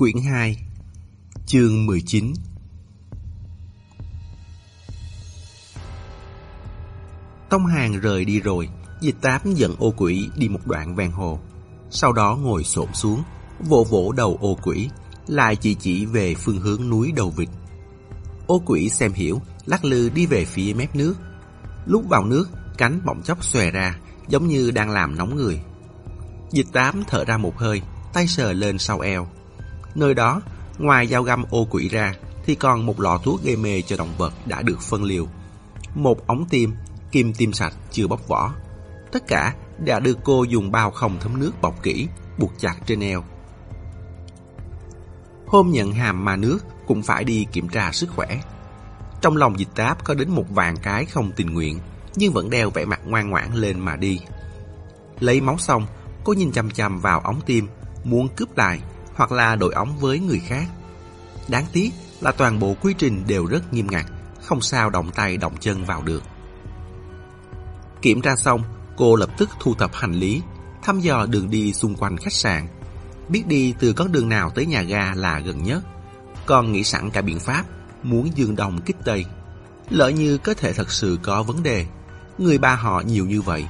Quyển 2 Chương 19 Tông Hàng rời đi rồi, dịch tám dẫn ô quỷ đi một đoạn ven hồ. Sau đó ngồi xổm xuống, vỗ vỗ đầu ô quỷ, lại chỉ chỉ về phương hướng núi đầu vịt. Ô quỷ xem hiểu, lắc lư đi về phía mép nước. Lúc vào nước, cánh bỗng chốc xòe ra, giống như đang làm nóng người. Dịch tám thở ra một hơi, tay sờ lên sau eo. Nơi đó, ngoài dao găm ô quỷ ra, thì còn một lọ thuốc gây mê cho động vật đã được phân liều. Một ống tim, kim tim sạch chưa bóc vỏ. Tất cả đã được cô dùng bao không thấm nước bọc kỹ, buộc chặt trên eo. Hôm nhận hàm mà nước cũng phải đi kiểm tra sức khỏe. Trong lòng dịch táp có đến một vàng cái không tình nguyện, nhưng vẫn đeo vẻ mặt ngoan ngoãn lên mà đi. Lấy máu xong, cô nhìn chăm chăm vào ống tim, muốn cướp lại hoặc là đổi ống với người khác. Đáng tiếc là toàn bộ quy trình đều rất nghiêm ngặt, không sao động tay động chân vào được. Kiểm tra xong, cô lập tức thu thập hành lý, thăm dò đường đi xung quanh khách sạn. Biết đi từ con đường nào tới nhà ga là gần nhất, còn nghĩ sẵn cả biện pháp muốn dương đồng kích tây. Lỡ như có thể thật sự có vấn đề, người ba họ nhiều như vậy,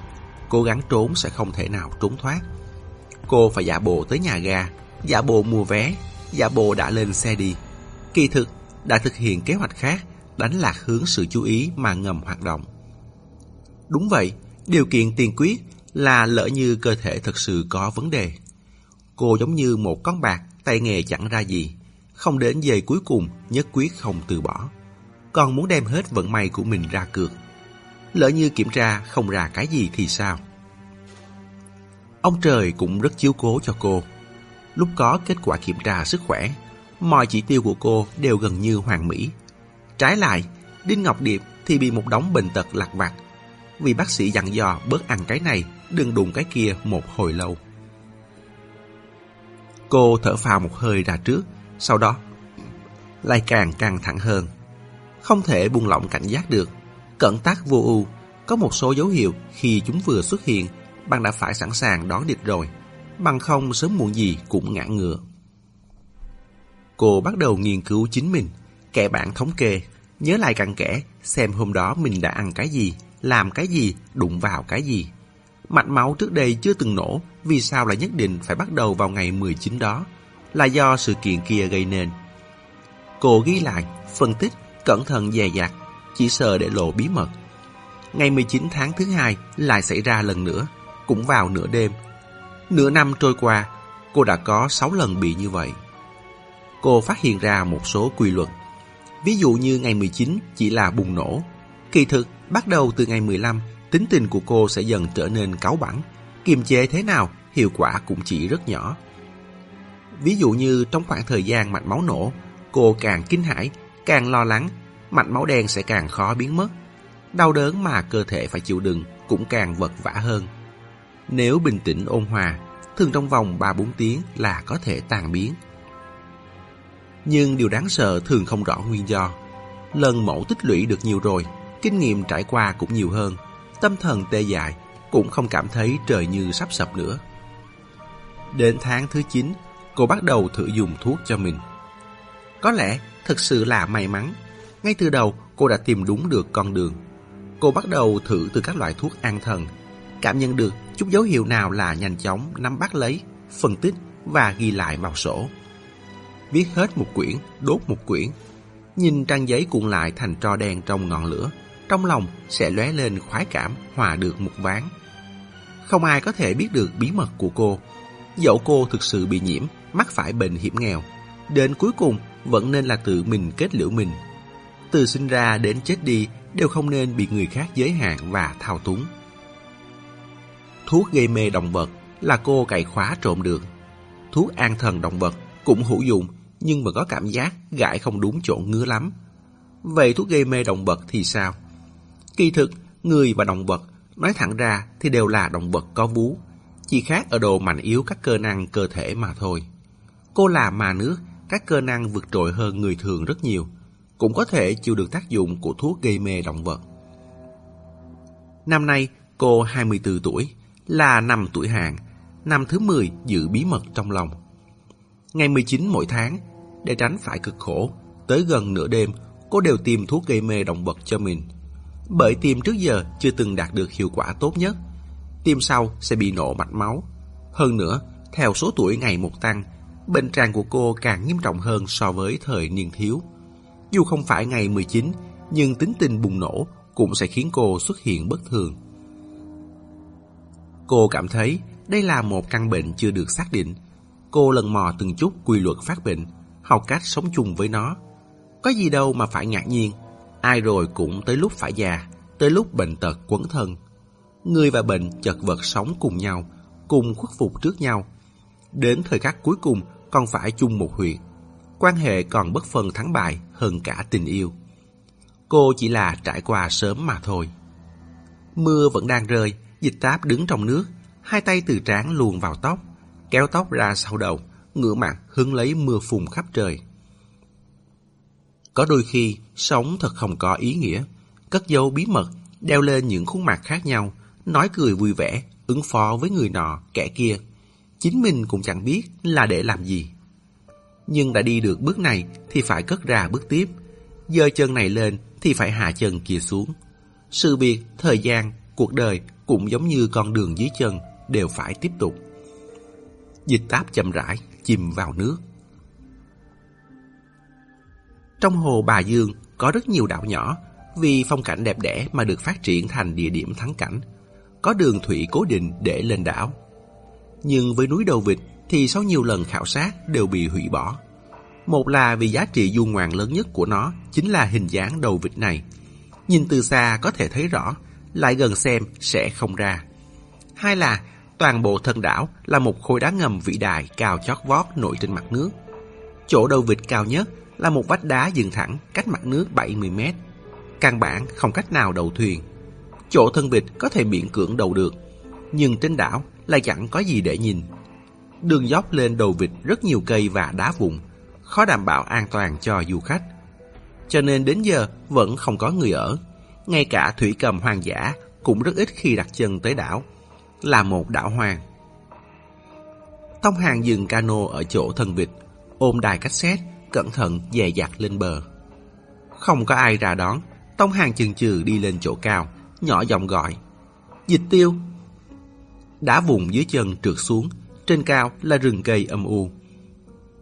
cố gắng trốn sẽ không thể nào trốn thoát. Cô phải giả bộ tới nhà ga, giả bộ mua vé, giả bộ đã lên xe đi. Kỳ thực đã thực hiện kế hoạch khác, đánh lạc hướng sự chú ý mà ngầm hoạt động. Đúng vậy, điều kiện tiên quyết là lỡ như cơ thể thật sự có vấn đề. Cô giống như một con bạc, tay nghề chẳng ra gì, không đến giây cuối cùng nhất quyết không từ bỏ. Còn muốn đem hết vận may của mình ra cược. Lỡ như kiểm tra không ra cái gì thì sao? Ông trời cũng rất chiếu cố cho cô. Lúc có kết quả kiểm tra sức khỏe, mọi chỉ tiêu của cô đều gần như hoàn mỹ. Trái lại, Đinh Ngọc Điệp thì bị một đống bệnh tật lạc vặt vì bác sĩ dặn dò bớt ăn cái này, đừng đụng cái kia một hồi lâu. Cô thở phào một hơi ra trước, sau đó lại càng căng thẳng hơn. Không thể buông lỏng cảnh giác được. cận tác vô ưu, có một số dấu hiệu khi chúng vừa xuất hiện, bạn đã phải sẵn sàng đón địch rồi. Bằng không sớm muộn gì cũng ngã ngựa. Cô bắt đầu nghiên cứu chính mình, kẻ bản thống kê, nhớ lại cặn kẽ xem hôm đó mình đã ăn cái gì, làm cái gì, đụng vào cái gì. Mạch máu trước đây chưa từng nổ, vì sao lại nhất định phải bắt đầu vào ngày 19 đó? Là do sự kiện kia gây nên. Cô ghi lại, phân tích, cẩn thận dè dặt, chỉ sợ để lộ bí mật. Ngày 19 tháng thứ hai lại xảy ra lần nữa, cũng vào nửa đêm. Nửa năm trôi qua, cô đã có 6 lần bị như vậy. Cô phát hiện ra một số quy luật. Ví dụ như ngày 19 chỉ là bùng nổ. Kỳ thực, bắt đầu từ ngày 15, tính tình của cô sẽ dần trở nên cáu bẳn. Kiềm chế thế nào, hiệu quả cũng chỉ rất nhỏ. Ví dụ như trong khoảng thời gian mạch máu nổ, cô càng kinh hãi, càng lo lắng, mạch máu đen sẽ càng khó biến mất. Đau đớn mà cơ thể phải chịu đựng cũng càng vật vã hơn. Nếu bình tĩnh ôn hòa, thường trong vòng 3-4 tiếng là có thể tàn biến. Nhưng điều đáng sợ thường không rõ nguyên do. Lần mẫu tích lũy được nhiều rồi, kinh nghiệm trải qua cũng nhiều hơn, tâm thần tê dại, cũng không cảm thấy trời như sắp sập nữa. Đến tháng thứ 9, cô bắt đầu thử dùng thuốc cho mình. Có lẽ thực sự là may mắn. Ngay từ đầu cô đã tìm đúng được con đường. Cô bắt đầu thử từ các loại thuốc an thần, cảm nhận được chút dấu hiệu nào là nhanh chóng nắm bắt lấy, phân tích và ghi lại vào sổ. Viết hết một quyển, đốt một quyển. Nhìn trang giấy cuộn lại thành tro đen trong ngọn lửa, trong lòng sẽ lóe lên khoái cảm hòa được một ván. Không ai có thể biết được bí mật của cô. Dẫu cô thực sự bị nhiễm, mắc phải bệnh hiểm nghèo, đến cuối cùng vẫn nên là tự mình kết liễu mình. Từ sinh ra đến chết đi đều không nên bị người khác giới hạn và thao túng. Thuốc gây mê động vật là cô cày khóa trộm được. Thuốc an thần động vật cũng hữu dụng nhưng mà có cảm giác gãi không đúng chỗ ngứa lắm. Vậy thuốc gây mê động vật thì sao? Kỳ thực, người và động vật nói thẳng ra thì đều là động vật có vú. Chỉ khác ở độ mạnh yếu các cơ năng cơ thể mà thôi. Cô là mà nước, các cơ năng vượt trội hơn người thường rất nhiều. Cũng có thể chịu được tác dụng của thuốc gây mê động vật. Năm nay, cô 24 tuổi, là năm tuổi hàng, năm thứ 10 giữ bí mật trong lòng. Ngày 19 mỗi tháng, để tránh phải cực khổ, tới gần nửa đêm, cô đều tìm thuốc gây mê động vật cho mình. Bởi tìm trước giờ chưa từng đạt được hiệu quả tốt nhất. Tim sau sẽ bị nổ mạch máu. Hơn nữa, theo số tuổi ngày một tăng, bệnh trạng của cô càng nghiêm trọng hơn so với thời niên thiếu. Dù không phải ngày 19, nhưng tính tình bùng nổ cũng sẽ khiến cô xuất hiện bất thường. Cô cảm thấy đây là một căn bệnh chưa được xác định. Cô lần mò từng chút quy luật phát bệnh, học cách sống chung với nó. Có gì đâu mà phải ngạc nhiên, ai rồi cũng tới lúc phải già, tới lúc bệnh tật quấn thân. Người và bệnh chật vật sống cùng nhau, cùng khuất phục trước nhau. Đến thời khắc cuối cùng còn phải chung một huyệt. Quan hệ còn bất phân thắng bại hơn cả tình yêu. Cô chỉ là trải qua sớm mà thôi. Mưa vẫn đang rơi, dịch táp đứng trong nước, hai tay từ trán luồn vào tóc, kéo tóc ra sau đầu, ngửa mặt hứng lấy mưa phùn khắp trời. Có đôi khi, sống thật không có ý nghĩa, cất dấu bí mật, đeo lên những khuôn mặt khác nhau, nói cười vui vẻ, ứng phó với người nọ, kẻ kia. Chính mình cũng chẳng biết là để làm gì. Nhưng đã đi được bước này thì phải cất ra bước tiếp. Giơ chân này lên thì phải hạ chân kia xuống. Sự việc, thời gian, cuộc đời cũng giống như con đường dưới chân đều phải tiếp tục. Dịch táp chậm rãi, chìm vào nước. Trong hồ Bà Dương có rất nhiều đảo nhỏ vì phong cảnh đẹp đẽ mà được phát triển thành địa điểm thắng cảnh. Có đường thủy cố định để lên đảo. Nhưng với núi Đầu Vịt thì sau nhiều lần khảo sát đều bị hủy bỏ. Một là vì giá trị du ngoạn lớn nhất của nó chính là hình dáng đầu vịt này. Nhìn từ xa có thể thấy rõ, lại gần xem sẽ không ra. Hai là toàn bộ thân đảo là một khối đá ngầm vĩ đại cao chót vót nổi trên mặt nước. Chỗ đầu vịt cao nhất là một vách đá dựng thẳng cách mặt nước 70 mét. Căn bản không cách nào đầu thuyền. Chỗ thân vịt có thể miễn cưỡng đầu được, nhưng trên đảo lại chẳng có gì để nhìn. Đường dốc lên đầu vịt rất nhiều cây và đá vụn, khó đảm bảo an toàn cho du khách. Cho nên đến giờ vẫn không có người ở. Ngay cả thủy cầm hoang dã cũng rất ít khi đặt chân tới đảo. Là một đảo hoang. Tông hàng dừng cano ở chỗ thân vịt, ôm đài cassette, cẩn thận dè dặt lên bờ. Không có ai ra đón, Tông hàng chừng chừ đi lên chỗ cao, nhỏ giọng gọi. Dịch tiêu! Đá vùng dưới chân trượt xuống, trên cao là rừng cây âm u.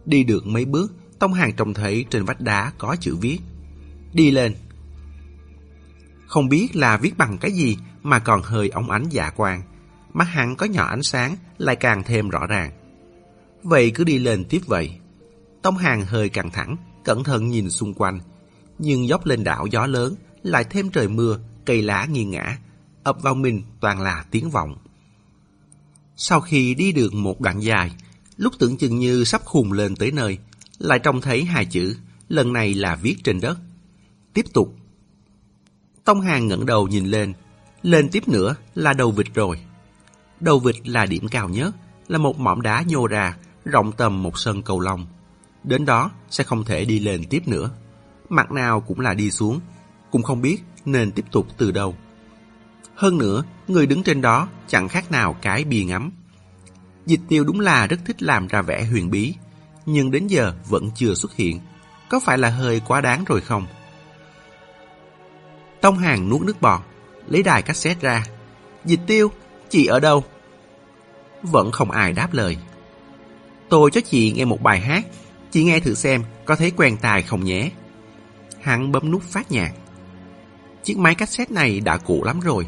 Đi được mấy bước, Tông Hàng trông thấy trên vách đá có chữ viết. Đi lên. Không biết là viết bằng cái gì mà còn hơi ống ánh dạ quang. Mắt hắn có nhỏ ánh sáng lại càng thêm rõ ràng. Vậy cứ đi lên tiếp vậy. Tông Hàng hơi căng thẳng, cẩn thận nhìn xung quanh. Nhưng dốc lên đảo gió lớn, lại thêm trời mưa, cây lá nghiêng ngã. ập vào mình toàn là tiếng vọng. Sau khi đi được một đoạn dài, lúc tưởng chừng như sắp khùng lên tới nơi, lại trông thấy hai chữ, lần này là viết trên đất. Tiếp tục. Tông Hàng ngẩng đầu nhìn lên, lên tiếp nữa là đầu vịt rồi. Đầu vịt là điểm cao nhất, là một mỏm đá nhô ra, rộng tầm một sân cầu lông. Đến đó sẽ không thể đi lên tiếp nữa. Mặt nào cũng là đi xuống, cũng không biết nên tiếp tục từ đâu. Hơn nữa, người đứng trên đó chẳng khác nào cái bì ngắm. Dịch tiêu đúng là rất thích làm ra vẻ huyền bí, nhưng đến giờ vẫn chưa xuất hiện. Có phải là hơi quá đáng rồi không? Tông Hàng nuốt nước bọt, lấy đài cassette ra. Dịch tiêu, chị ở đâu? Vẫn không ai đáp lời. Tôi cho chị nghe một bài hát, chị nghe thử xem có thấy quen tài không nhé. Hắn bấm nút phát nhạc. Chiếc máy cassette này đã cũ lắm rồi.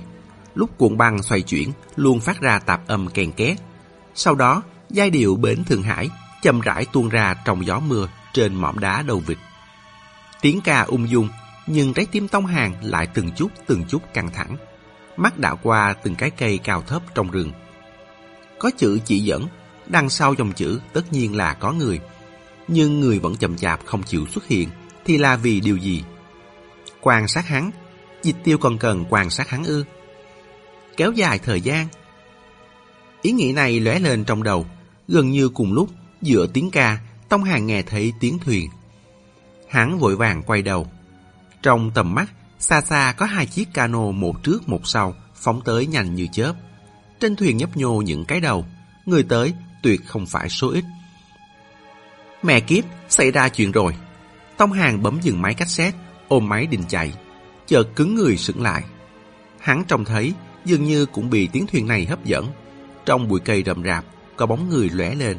Lúc cuộn băng xoay chuyển luôn phát ra tạp âm kèn két. Sau đó, giai điệu bến Thượng Hải chậm rãi tuôn ra trong gió mưa trên mỏm đá đầu vịt. Tiếng ca ung dung, nhưng trái tim Tông Hàng lại từng chút từng chút căng thẳng. Mắt đảo qua từng cái cây cao thấp trong rừng. Có chữ chỉ dẫn, đằng sau dòng chữ tất nhiên là có người. Nhưng người vẫn chậm chạp không chịu xuất hiện, thì là vì điều gì? Quan sát hắn, dịch tiêu còn cần quan sát hắn ư? Kéo dài thời gian. Ý nghĩ này lóe lên trong đầu, gần như cùng lúc Giữa tiếng ca, Tông Hàng nghe thấy tiếng thuyền. Hắn vội vàng quay đầu. Trong tầm mắt, xa xa có hai chiếc cano một trước một sau, phóng tới nhanh như chớp. Trên thuyền nhấp nhô những cái đầu, người tới tuyệt không phải số ít. Mẹ kiếp, xảy ra chuyện rồi. Tông Hàng bấm dừng máy cassette, ôm máy định chạy. Chợt cứng người sững lại. Hắn trông thấy dường như cũng bị tiếng thuyền này hấp dẫn. Trong bụi cây rậm rạp, có bóng người lóe lên.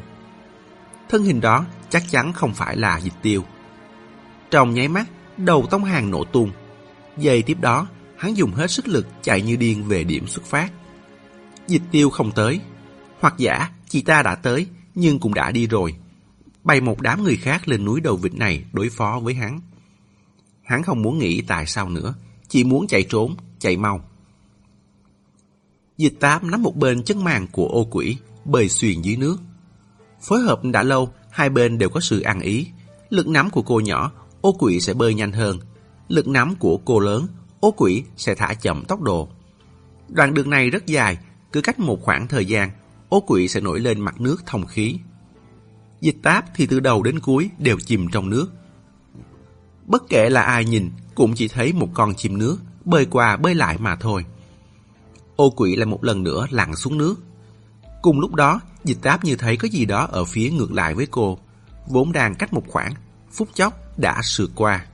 Thân hình đó chắc chắn không phải là dịch tiêu. Trong nháy mắt, đầu Tông Hàng nổ tung. Giây tiếp đó, hắn dùng hết sức lực chạy như điên về điểm xuất phát. Dịch tiêu không tới. Hoặc giả, chị ta đã tới, nhưng cũng đã đi rồi. Bày một đám người khác lên núi đầu vịt này đối phó với hắn. Hắn không muốn nghĩ tại sao nữa, chỉ muốn chạy trốn, chạy mau. Dịch tám nắm một bên chân màng của ô quỷ, bơi xuyên dưới nước. Phối hợp đã lâu, hai bên đều có sự ăn ý. Lực nắm của cô nhỏ, ô quỷ sẽ bơi nhanh hơn. Lực nắm của cô lớn, ô quỷ sẽ thả chậm tốc độ. Đoạn đường này rất dài, cứ cách một khoảng thời gian, ô quỷ sẽ nổi lên mặt nước thông khí. Dịch táp thì từ đầu đến cuối đều chìm trong nước. Bất kể là ai nhìn, cũng chỉ thấy một con chim nước bơi qua bơi lại mà thôi. Ô quỷ lại một lần nữa lặn xuống nước. Cùng lúc đó, dịch táp như thấy có gì đó ở phía ngược lại với cô, vốn đang cách một khoảng, phút chốc đã sượt qua.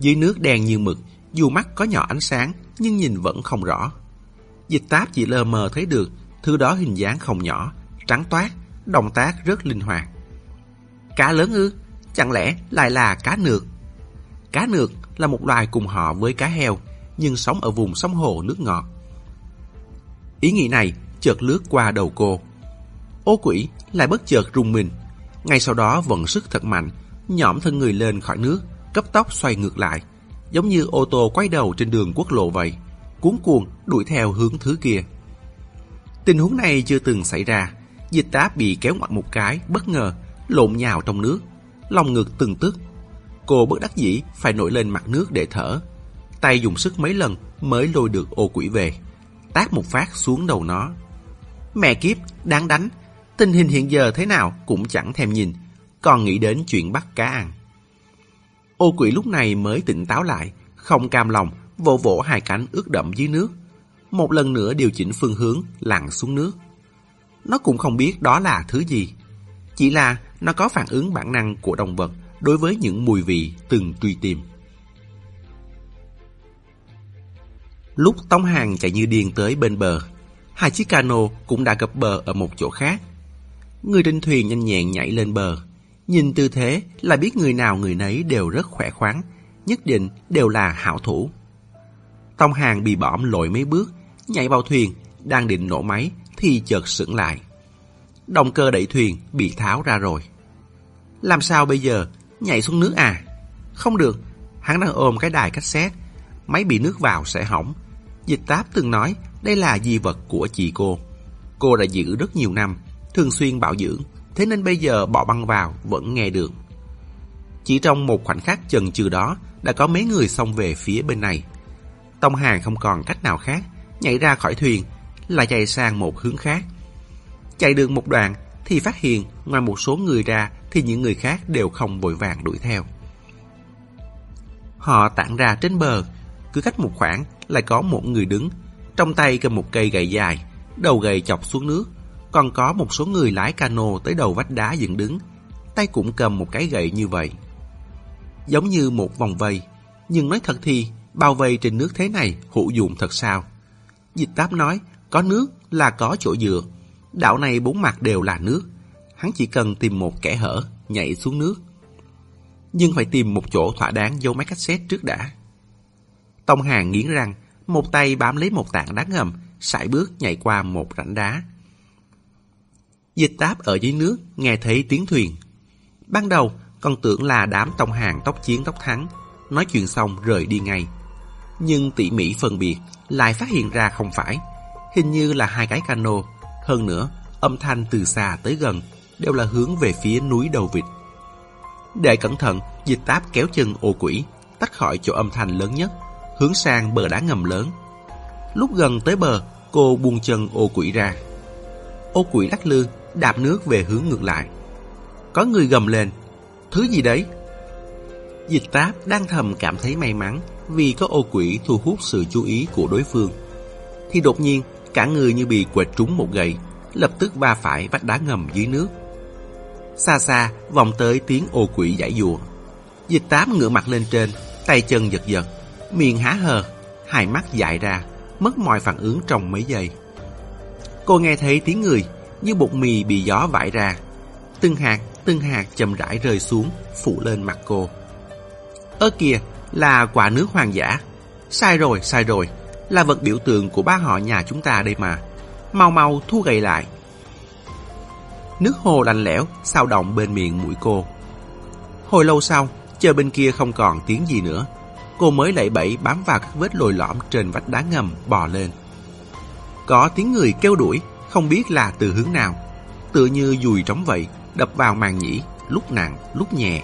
Dưới nước đen như mực, dù mắt có nhỏ ánh sáng, nhưng nhìn vẫn không rõ. Dịch táp chỉ lờ mờ thấy được, thứ đó hình dáng không nhỏ, trắng toát, động tác rất linh hoạt. Cá lớn ư? Chẳng lẽ lại là cá nược? Cá nược là một loài cùng họ với cá heo, nhưng sống ở vùng sông hồ nước ngọt. Ý nghĩ này chợt lướt qua đầu cô. Ô quỷ lại bất chợt rung mình. Ngay sau đó vận sức thật mạnh, nhõm thân người lên khỏi nước, cấp tốc xoay ngược lại, giống như ô tô quay đầu trên đường quốc lộ vậy, cuốn cuồng đuổi theo hướng thứ kia. Tình huống này chưa từng xảy ra, dịch tá bị kéo ngoặt một cái, bất ngờ, lộn nhào trong nước, lòng ngực từng tức. Cô bất đắc dĩ phải nổi lên mặt nước để thở, tay dùng sức mấy lần mới lôi được ô quỷ về, tát một phát xuống đầu nó. Mẹ kiếp, đáng đánh, tình hình hiện giờ thế nào cũng chẳng thèm nhìn, còn nghĩ đến chuyện bắt cá ăn. Ô quỷ lúc này mới tỉnh táo lại, không cam lòng, vỗ vỗ hai cánh ướt đậm dưới nước. Một lần nữa điều chỉnh phương hướng, lặn xuống nước. Nó cũng không biết đó là thứ gì. Chỉ là nó có phản ứng bản năng của động vật đối với những mùi vị từng truy tìm. Lúc Tống Hàng chạy như điên tới bên bờ, hai chiếc cano cũng đã gặp bờ ở một chỗ khác. Người trên thuyền nhanh nhẹn nhảy lên bờ, Nhìn tư thế là biết người nào người nấy đều rất khỏe khoắn, nhất định đều là hảo thủ. Tông Hàng bị bõm lội mấy bước, nhảy vào thuyền, đang định nổ máy thì chợt sững lại. Động cơ đẩy thuyền bị tháo ra rồi. Làm sao bây giờ? Nhảy xuống nước à? Không được, hắn đang ôm cái đài cassette, máy bị nước vào sẽ hỏng. Dịch táp từng nói đây là di vật của chị cô. Cô đã giữ rất nhiều năm, thường xuyên bảo dưỡng, thế nên bây giờ bỏ băng vào vẫn nghe được. Chỉ trong một khoảnh khắc chần chừ đó, đã có mấy người xông về phía bên này. Tông Hàng không còn cách nào khác, nhảy ra khỏi thuyền, lại chạy sang một hướng khác. Chạy được một đoạn thì phát hiện ngoài một số người ra thì những người khác đều không vội vàng đuổi theo. Họ tản ra trên bờ, cứ cách một khoảng lại có một người đứng, trong tay cầm một cây gậy dài, đầu gậy chọc xuống nước, còn có một số người lái cano tới đầu vách đá dựng đứng, tay cũng cầm một cái gậy như vậy. Giống như một vòng vây, nhưng nói thật thì bao vây trên nước thế này hữu dụng thật sao? Dịch táp nói, có nước là có chỗ dựa. Đảo này bốn mặt đều là nước. Hắn chỉ cần tìm một kẻ hở, nhảy xuống nước. Nhưng phải tìm một chỗ thỏa đáng giấu máy cassette trước đã. Tông Hàng nghiến răng, một tay bám lấy một tảng đá ngầm, sải bước nhảy qua một rãnh đá. Dịch táp ở dưới nước nghe thấy tiếng thuyền. Ban đầu còn tưởng là đám tông hàng tóc chiến tóc thắng, nói chuyện xong rời đi ngay. Nhưng tỉ mỉ phân biệt lại phát hiện ra không phải, hình như là hai cái cano. Hơn nữa, âm thanh từ xa tới gần đều là hướng về phía núi đầu vịt. Để cẩn thận, dịch táp kéo chân ô quỷ, tách khỏi chỗ âm thanh lớn nhất, hướng sang bờ đá ngầm lớn. Lúc gần tới bờ, cô buông chân ô quỷ ra. Ô quỷ lắc lư, đạp nước về hướng ngược lại. Có người gầm lên, thứ gì đấy? Dịch táp đang thầm cảm thấy may mắn vì có ô quỷ thu hút sự chú ý của đối phương. Thì đột nhiên, cả người như bị quệt trúng một gậy, lập tức va phải vách đá ngầm dưới nước. Xa xa vòng tới tiếng ô quỷ giải dùa. Dịch táp ngửa mặt lên trên, tay chân giật giật, miệng há hờ, hai mắt dại ra, mất mọi phản ứng trong mấy giây. Cô nghe thấy tiếng người như bột mì bị gió vải ra. Từng hạt, từng hạt chậm rãi rơi xuống, phủ lên mặt cô. Ơ kìa, là quả nước hoàng giả, Sai rồi, sai rồi, là vật biểu tượng của ba họ nhà chúng ta đây mà. Mau mau thu gầy lại. Nước hồ lạnh lẽo, sao động bên miệng mũi cô. Hồi lâu sau, chờ bên kia không còn tiếng gì nữa. Cô mới lạy bẫy bám vào các vết lồi lõm trên vách đá ngầm bò lên. Có tiếng người kêu đuổi, không biết là từ hướng nào. Tựa như dùi trống vậy, đập vào màn nhĩ, lúc nặng, lúc nhẹ.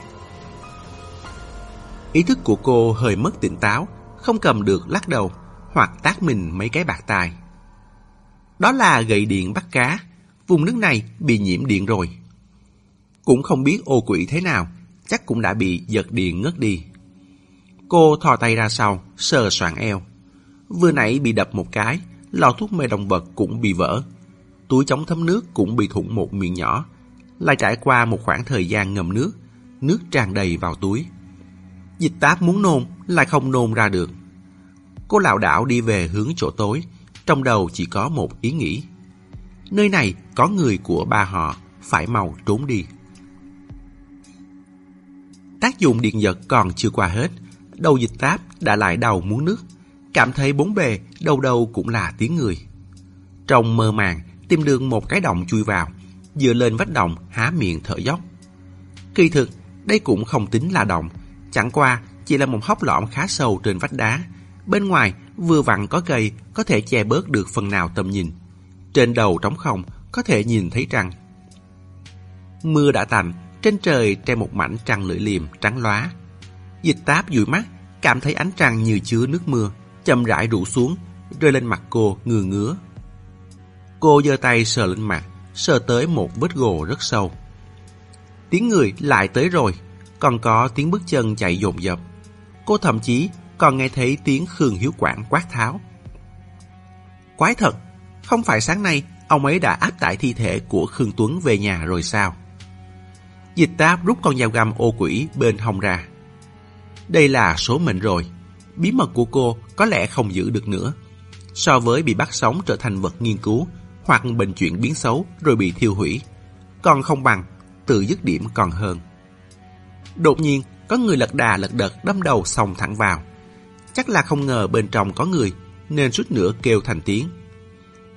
Ý thức của cô hơi mất tỉnh táo, không cầm được lắc đầu, hoặc tác mình mấy cái bạc tài. Đó là gậy điện bắt cá, vùng nước này bị nhiễm điện rồi. Cũng không biết ô quỷ thế nào, chắc cũng đã bị giật điện ngất đi. Cô thò tay ra sau, sờ soạn eo. Vừa nãy bị đập một cái, lò thuốc mê động vật cũng bị vỡ. Túi chống thấm nước cũng bị thủng một miệng nhỏ. Lại trải qua một khoảng thời gian ngầm nước, nước tràn đầy vào túi. Dịch táp muốn nôn, lại không nôn ra được. Cô lảo đảo đi về hướng chỗ tối, trong đầu chỉ có một ý nghĩ. Nơi này có người của ba họ, phải mau trốn đi. Tác dụng điện giật còn chưa qua hết, đầu dịch táp đã lại đầu muốn nước, cảm thấy bốn bề đầu đầu cũng là tiếng người. Trong mơ màng, tìm được một cái động chui vào, dựa lên vách động há miệng thở dốc. Kỳ thực, đây cũng không tính là động, chẳng qua chỉ là một hốc lõm khá sâu trên vách đá. Bên ngoài vừa vặn có cây có thể che bớt được phần nào tầm nhìn. Trên đầu trống không có thể nhìn thấy trăng. Mưa đã tạnh, trên trời treo một mảnh trăng lưỡi liềm trắng lóa. Dịch táp dụi mắt, cảm thấy ánh trăng như chứa nước mưa, chậm rãi rủ xuống, rơi lên mặt cô ngừa ngứa. Cô giơ tay sờ lên mặt, sờ tới một vết gồ rất sâu. Tiếng người lại tới rồi, còn có tiếng bước chân chạy dồn dập. Cô thậm chí còn nghe thấy tiếng Khương Hiếu Quảng quát tháo. Quái thật, không phải sáng nay ông ấy đã áp tải thi thể của Khương Tuấn về nhà rồi sao? Dịch táp rút con dao găm ô quỷ bên hông ra. Đây là số mệnh rồi. Bí mật của cô có lẽ không giữ được nữa. So với bị bắt sống trở thành vật nghiên cứu hoặc bệnh chuyển biến xấu rồi bị thiêu hủy. Còn không bằng, tự dứt điểm còn hơn. Đột nhiên, có người lật đà lật đật đâm đầu xông thẳng vào. Chắc là không ngờ bên trong có người, nên suýt nữa kêu thành tiếng.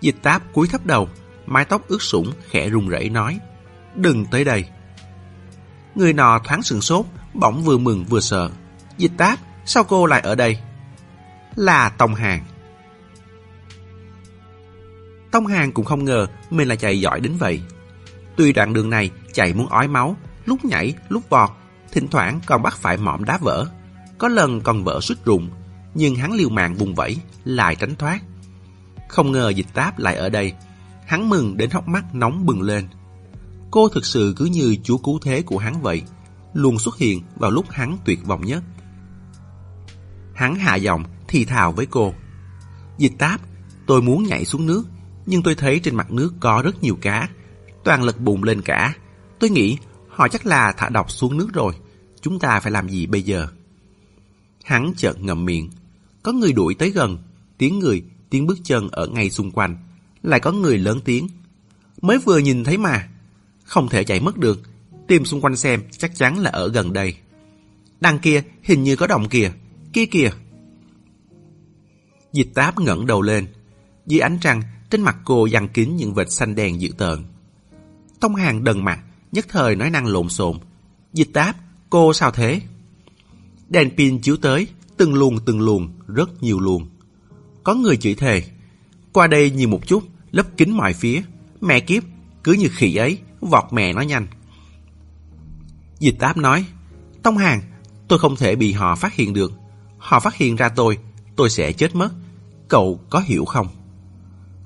Dịch táp cúi thấp đầu, mái tóc ướt sũng khẽ run rẩy nói, đừng tới đây. Người nọ thoáng sừng sốt, bỗng vừa mừng vừa sợ. Dịch táp, sao cô lại ở đây? Là Tông Hàng. Tông Hàng cũng không ngờ mình là chạy giỏi đến vậy. Tuy đoạn đường này chạy muốn ói máu, lúc nhảy, lúc vọt, thỉnh thoảng còn bắt phải mỏm đá vỡ. Có lần còn vỡ suýt rụng, nhưng hắn liều mạng vùng vẫy, lại tránh thoát. Không ngờ dịch táp lại ở đây, hắn mừng đến hốc mắt nóng bừng lên. Cô thực sự cứ như chúa cứu thế của hắn vậy, luôn xuất hiện vào lúc hắn tuyệt vọng nhất. Hắn hạ giọng thì thào với cô. Dịch táp, tôi muốn nhảy xuống nước, nhưng tôi thấy trên mặt nước có rất nhiều cá. Toàn lực bụng lên cả. Tôi nghĩ họ chắc là thả độc xuống nước rồi. Chúng ta phải làm gì bây giờ? Hắn chợt ngậm miệng. Có người đuổi tới gần. Tiếng người, tiếng bước chân ở ngay xung quanh. Lại có người lớn tiếng. Mới vừa nhìn thấy mà. Không thể chạy mất được. Tìm xung quanh xem chắc chắn là ở gần đây. Đằng kia hình như có đồng kìa. Kia kìa. Dịch táp ngẩng đầu lên. Dưới ánh trăng, trên mặt cô dằn kín những vệt xanh đen dữ tợn. Tông hàng đần mặt, nhất thời nói năng lộn xộn. Dịch táp, cô sao thế? Đèn pin chiếu tới, từng luồng từng luồng, rất nhiều luồng. Có người chửi thề. Qua đây nhìn một chút, lấp kín mọi phía. Mẹ kiếp, cứ như khỉ ấy, vọt mẹ nó nhanh. Dịch táp nói, Tông hàng, tôi không thể bị họ phát hiện được. Họ phát hiện ra tôi, tôi sẽ chết mất. Cậu có hiểu không?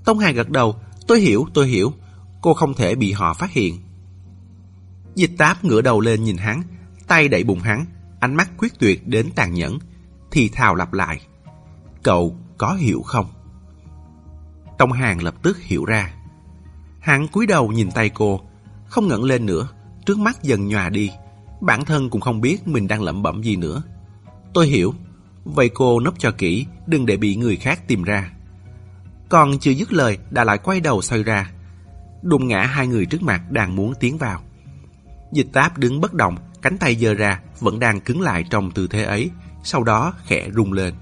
Tông Hà gật đầu, tôi hiểu, tôi hiểu. Cô không thể bị họ phát hiện. Dịch táp ngửa đầu lên nhìn hắn, tay đẩy bụng hắn, ánh mắt quyết tuyệt đến tàn nhẫn, thì thào lặp lại. Cậu có hiểu không? Tông Hàng lập tức hiểu ra. Hắn cúi đầu nhìn tay cô, không ngẩng lên nữa, trước mắt dần nhòa đi. Bản thân cũng không biết mình đang lẩm bẩm gì nữa. Tôi hiểu. Vậy cô nấp cho kỹ, đừng để bị người khác tìm ra. Còn chưa dứt lời đã lại quay đầu xoay ra. Đụng ngã hai người trước mặt đang muốn tiến vào. Dịch táp đứng bất động, cánh tay giơ ra, vẫn đang cứng lại trong tư thế ấy, sau đó khẽ rung lên.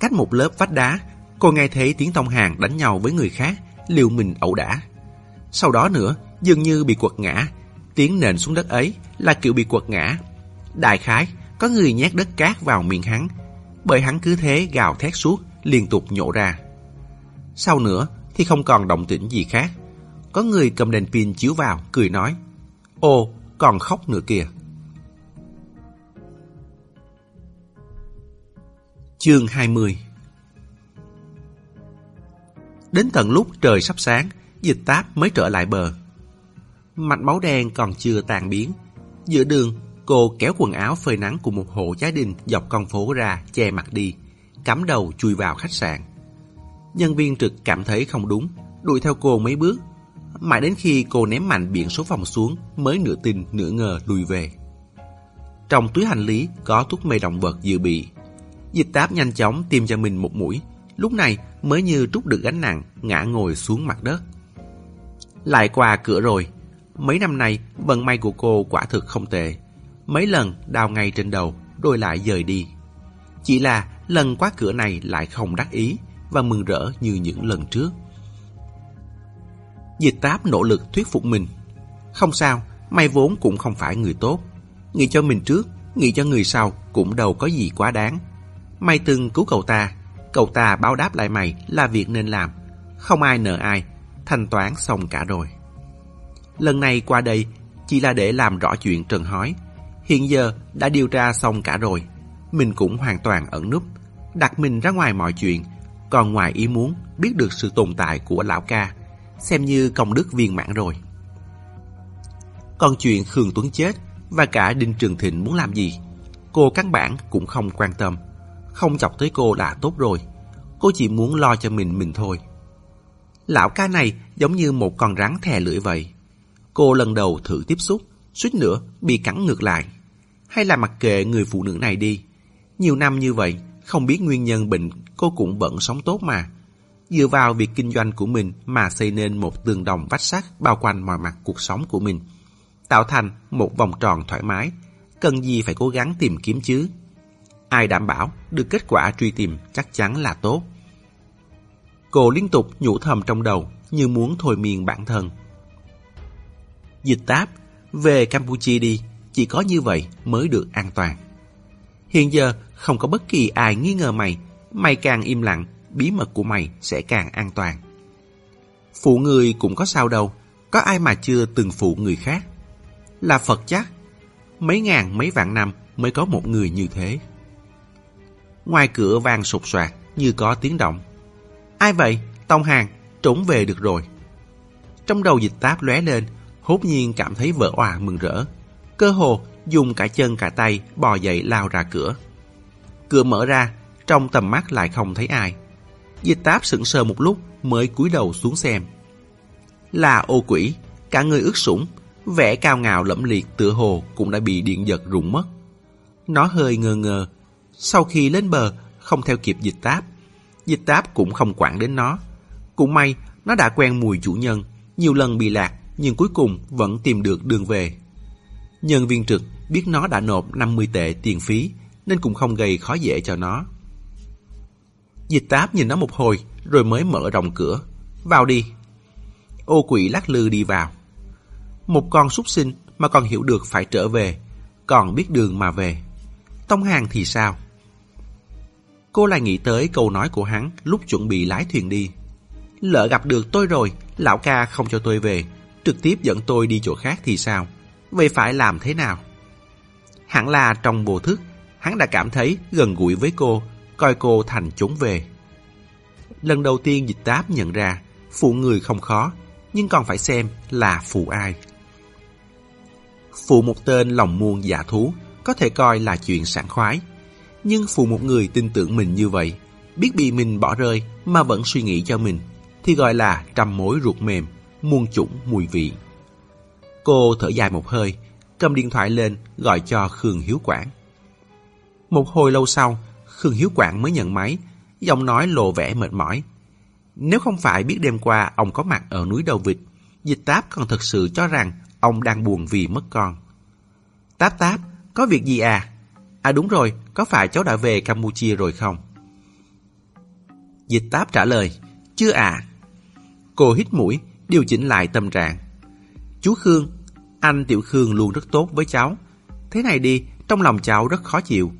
Cách một lớp vách đá, cô nghe thấy tiếng Tông Hàng đánh nhau với người khác, liều mình ẩu đả. Sau đó nữa, dường như bị quật ngã, tiếng nền xuống đất ấy là kiểu bị quật ngã. Đại khái, có người nhét đất cát vào miệng hắn, bởi hắn cứ thế gào thét suốt, liên tục nhổ ra. Sau nữa thì không còn động tĩnh gì khác. Có người cầm đèn pin chiếu vào, cười nói, ô, còn khóc nữa kìa. Chương 20 Đến tận lúc trời sắp sáng, dịch táp mới trở lại bờ. Mạch máu đen còn chưa tàn biến. Giữa đường, cô kéo quần áo phơi nắng của một hộ gia đình dọc con phố ra che mặt đi, cắm đầu chui vào khách sạn. Nhân viên trực cảm thấy không đúng, đuổi theo cô mấy bước. Mãi đến khi cô ném mạnh biển số phòng xuống mới nửa tin nửa ngờ lùi về. Trong túi hành lý có thuốc mê động vật dự bị. Dịch táp nhanh chóng tiêm cho mình một mũi, lúc này mới như trút được gánh nặng, ngã ngồi xuống mặt đất. Lại qua cửa rồi, mấy năm nay vận may của cô quả thực không tệ. Mấy lần đào ngay trên đầu, đôi lại dời đi. Chỉ là lần qua cửa này lại không đắc ý và mừng rỡ như những lần trước. Dịch táp nỗ lực thuyết phục mình. Không sao, may vốn cũng không phải người tốt. Nghĩ cho mình trước, nghĩ cho người sau cũng đâu có gì quá đáng. Mày từng cứu cậu ta, cậu ta báo đáp lại mày là việc nên làm. Không ai nợ ai, thanh toán xong cả rồi. Lần này qua đây chỉ là để làm rõ chuyện Trần Hói. Hiện giờ đã điều tra xong cả rồi. Mình cũng hoàn toàn ẩn núp, đặt mình ra ngoài mọi chuyện. Còn ngoài ý muốn biết được sự tồn tại của lão ca, xem như công đức viên mãn rồi. Còn chuyện Khương Tuấn chết và cả Đinh Trường Thịnh muốn làm gì, cô căn bản cũng không quan tâm. Không chọc tới cô đã tốt rồi. Cô chỉ muốn lo cho mình mình thôi. Lão ca này giống như một con rắn thè lưỡi vậy. Cô lần đầu thử tiếp xúc, suýt nữa bị cắn ngược lại. Hay là mặc kệ người phụ nữ này đi. Nhiều năm như vậy, không biết nguyên nhân bệnh, cô cũng vẫn sống tốt mà. Dựa vào việc kinh doanh của mình mà xây nên một tường đồng vách sắt bao quanh mọi mặt cuộc sống của mình. Tạo thành một vòng tròn thoải mái, cần gì phải cố gắng tìm kiếm chứ. Ai đảm bảo được kết quả truy tìm chắc chắn là tốt. Cô liên tục nhủ thầm trong đầu như muốn thôi miên bản thân. Dịch táp, về Campuchia đi, chỉ có như vậy mới được an toàn. Hiện giờ không có bất kỳ ai nghi ngờ mày, mày càng im lặng, bí mật của mày sẽ càng an toàn. Phụ người cũng có sao đâu, có ai mà chưa từng phụ người khác. Là Phật chắc, mấy ngàn mấy vạn năm mới có một người như thế. Ngoài cửa vang sụt soạt như có tiếng động. Ai vậy? Tông Hàng, trốn về được rồi. Trong đầu dịch táp lóe lên, hốt nhiên cảm thấy vợ òa mừng rỡ. Cơ hồ dùng cả chân cả tay bò dậy lao ra cửa. Cửa mở ra, trong tầm mắt lại không thấy ai. Dịch táp sững sờ một lúc mới cúi đầu xuống xem. Là ô quỷ, cả người ướt sũng, vẻ cao ngạo lẫm liệt tựa hồ cũng đã bị điện giật rụng mất. Nó hơi ngơ ngơ, sau khi lên bờ không theo kịp dịch táp. Dịch táp cũng không quản đến nó. Cũng may nó đã quen mùi chủ nhân, nhiều lần bị lạc nhưng cuối cùng vẫn tìm được đường về. Nhân viên trực biết nó đã nộp 50 tệ tiền phí nên cũng không gây khó dễ cho nó. Dịch táp nhìn nó một hồi rồi mới mở rộng cửa. Vào đi. Ô quỷ lắc lư đi vào. Một con súc sinh mà còn hiểu được phải trở về, còn biết đường mà về. Tông hàng thì sao? Cô lại nghĩ tới câu nói của hắn lúc chuẩn bị lái thuyền đi. Lỡ gặp được tôi rồi, lão ca không cho tôi về, trực tiếp dẫn tôi đi chỗ khác thì sao? Vậy phải làm thế nào? Hẳn là trong vô thức, hắn đã cảm thấy gần gũi với cô, coi cô thành chốn về. Lần đầu tiên dịch táp nhận ra, phụ người không khó, nhưng còn phải xem là phụ ai. Phụ một tên lòng muôn giả thú, có thể coi là chuyện sảng khoái. Nhưng phụ một người tin tưởng mình như vậy, biết bị mình bỏ rơi mà vẫn suy nghĩ cho mình, thì gọi là trăm mối ruột mềm, muôn chủng mùi vị. Cô thở dài một hơi, cầm điện thoại lên gọi cho Khương Hiếu Quảng. Một hồi lâu sau, Khương Hiếu Quảng mới nhận máy, giọng nói lộ vẻ mệt mỏi. Nếu không phải biết đêm qua ông có mặt ở núi Đầu Vịt, dịch táp còn thật sự cho rằng ông đang buồn vì mất con. Táp táp, có việc gì à? À đúng rồi, có phải cháu đã về Campuchia rồi không? Dịch táp trả lời, chưa à. Cô hít mũi, điều chỉnh lại tâm trạng. Chú Khương, anh Tiểu Khương luôn rất tốt với cháu. Thế này đi, trong lòng cháu rất khó chịu.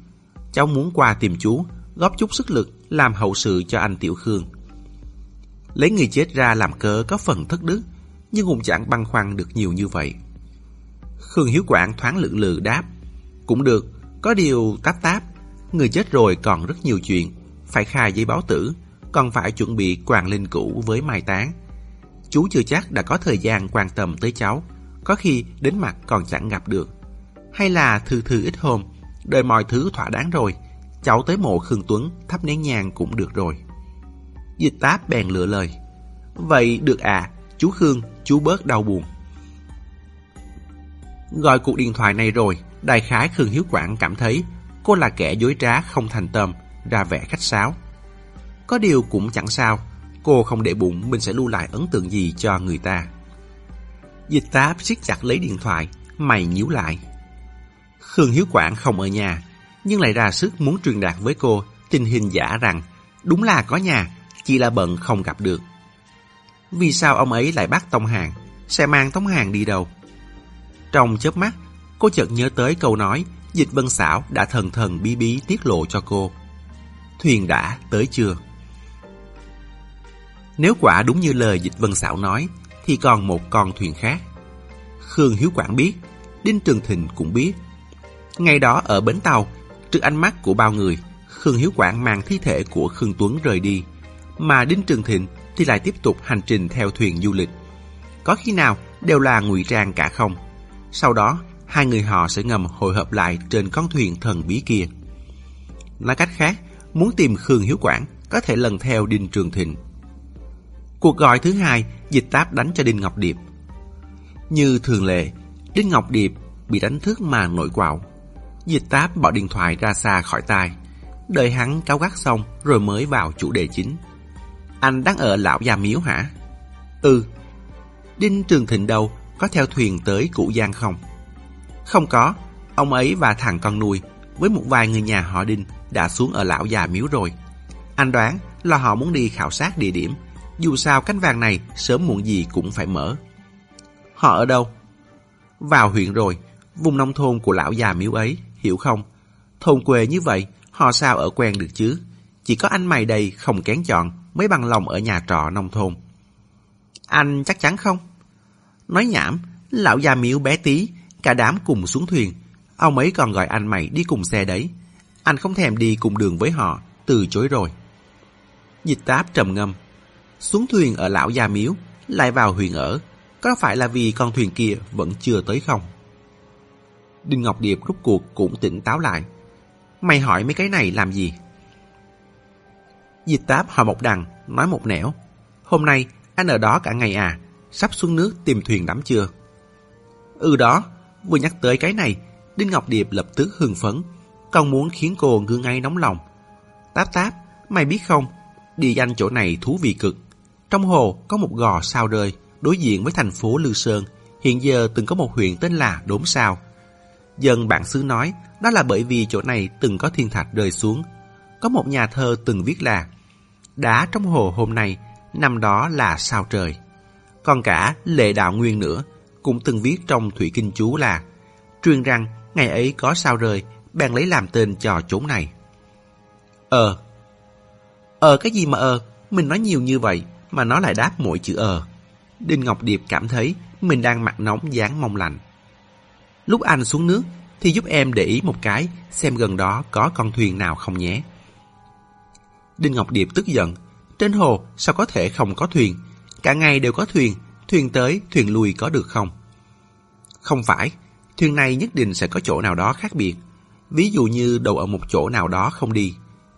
Cháu muốn qua tìm chú, góp chút sức lực làm hậu sự cho anh Tiểu Khương. Lấy người chết ra làm cớ có phần thất đức, nhưng cũng chẳng băn khoăn được nhiều như vậy. Khương Hiếu Quảng thoáng lưỡng lự đáp. Cũng được, có điều táp táp, người chết rồi còn rất nhiều chuyện, phải khai giấy báo tử, còn phải chuẩn bị quàng linh cũ với mai táng. Chú chưa chắc đã có thời gian quan tâm tới cháu, có khi đến mặt còn chẳng gặp được. Hay là thư thư ít hôm, đợi mọi thứ thỏa đáng rồi, cháu tới mộ Khương Tuấn thắp nén nhang cũng được rồi. Dịch táp bèn lựa lời. Vậy được à, chú Khương, chú bớt đau buồn. Gọi cuộc điện thoại này rồi, đại khái Khương Hiếu Quảng cảm thấy cô là kẻ dối trá không thành tâm, ra vẻ khách sáo. Có điều cũng chẳng sao, cô không để bụng mình sẽ lưu lại ấn tượng gì cho người ta. Dịch táp siết chặt lấy điện thoại, mày nhíu lại. Khương Hiếu Quảng không ở nhà, nhưng lại ra sức muốn truyền đạt với cô tình hình giả rằng đúng là có nhà, chỉ là bận không gặp được. Vì sao ông ấy lại bắt Tông Hàng? Sẽ mang Tông Hàng đi đâu? Trong chớp mắt, cô chợt nhớ tới câu nói Dịch Vân Xảo đã thần thần bí bí tiết lộ cho cô. Thuyền đã tới chưa? Nếu quả đúng như lời Dịch Vân Xảo nói, thì còn một con thuyền khác. Khương Hiếu Quảng biết, Đinh Trường Thịnh cũng biết. Ngày đó ở bến tàu, trước ánh mắt của bao người, Khương Hiếu Quảng mang thi thể của Khương Tuấn rời đi, mà Đinh Trường Thịnh thì lại tiếp tục hành trình theo thuyền du lịch. Có khi nào đều là ngụy trang cả không? Sau đó, hai người họ sẽ ngầm hội hợp lại trên con thuyền thần bí kia. Nói cách khác, muốn tìm Khương Hiếu Quảng có thể lần theo Đinh Trường Thịnh. Cuộc gọi thứ hai, dịch táp đánh cho Đinh Ngọc Điệp. Như thường lệ, Đinh Ngọc Điệp bị đánh thức mà nổi quạo. Dịch táp bỏ điện thoại ra xa khỏi tai, đợi hắn cáo gắt xong rồi mới vào chủ đề chính. Anh đang ở lão già miếu hả? Ừ. Đinh Trường Thịnh đâu có theo thuyền tới Cụ Giang không? Không có, ông ấy và thằng con nuôi với một vài người nhà họ Đinh đã xuống ở lão già miếu rồi. Anh đoán là họ muốn đi khảo sát địa điểm, dù sao cánh vàng này sớm muộn gì cũng phải mở. Họ ở đâu? Vào huyện rồi, vùng nông thôn của lão già miếu ấy, hiểu không? Thôn quê như vậy, họ sao ở quen được chứ? Chỉ có anh mày đây không kén chọn mới bằng lòng ở nhà trọ nông thôn. Anh chắc chắn không? Nói nhảm, lão già miếu bé tí, cả đám cùng xuống thuyền. Ông ấy còn gọi anh mày đi cùng xe đấy. Anh không thèm đi cùng đường với họ, từ chối rồi. Dịch táp trầm ngâm. Xuống thuyền ở lão già miếu, lại vào huyện ở. Có phải là vì con thuyền kia vẫn chưa tới không? Đinh Ngọc Điệp rút cuộc cũng tỉnh táo lại. Mày hỏi mấy cái này làm gì? Dịch táp hỏi một đằng, nói một nẻo. Hôm nay anh ở đó cả ngày à? Sắp xuống nước tìm thuyền đắm chưa? Ừ đó, vừa nhắc tới cái này, Đinh Ngọc Điệp lập tức hưng phấn, còn muốn khiến cô ngưng ngay nóng lòng. Táp táp, mày biết không, địa danh chỗ này thú vị cực. Trong hồ có một gò sao rơi, đối diện với thành phố Lư Sơn, hiện giờ từng có một huyện tên là Đốm Sao. Dân bản xứ nói, đó là bởi vì chỗ này từng có thiên thạch rơi xuống. Có một nhà thơ từng viết là, đá trong hồ hôm nay, năm đó là sao trời. Còn cả Lệ Đạo Nguyên nữa, cũng từng viết trong Thủy Kinh Chú là truyền rằng ngày ấy có sao rơi, bèn lấy làm tên cho chốn này. Ờ. Ờ cái gì mà ờ, mình nói nhiều như vậy mà nó lại đáp mỗi chữ ờ. Đinh Ngọc Điệp cảm thấy mình đang mặt nóng dáng mong lạnh. Lúc anh xuống nước thì giúp em để ý một cái xem gần đó có con thuyền nào không nhé. Đinh Ngọc Điệp tức giận. Trên hồ sao có thể không có thuyền? Cả ngày đều có thuyền, thuyền tới, thuyền lui có được không? Không phải, thuyền này nhất định sẽ có chỗ nào đó khác biệt. Ví dụ như đầu ở một chỗ nào đó không đi.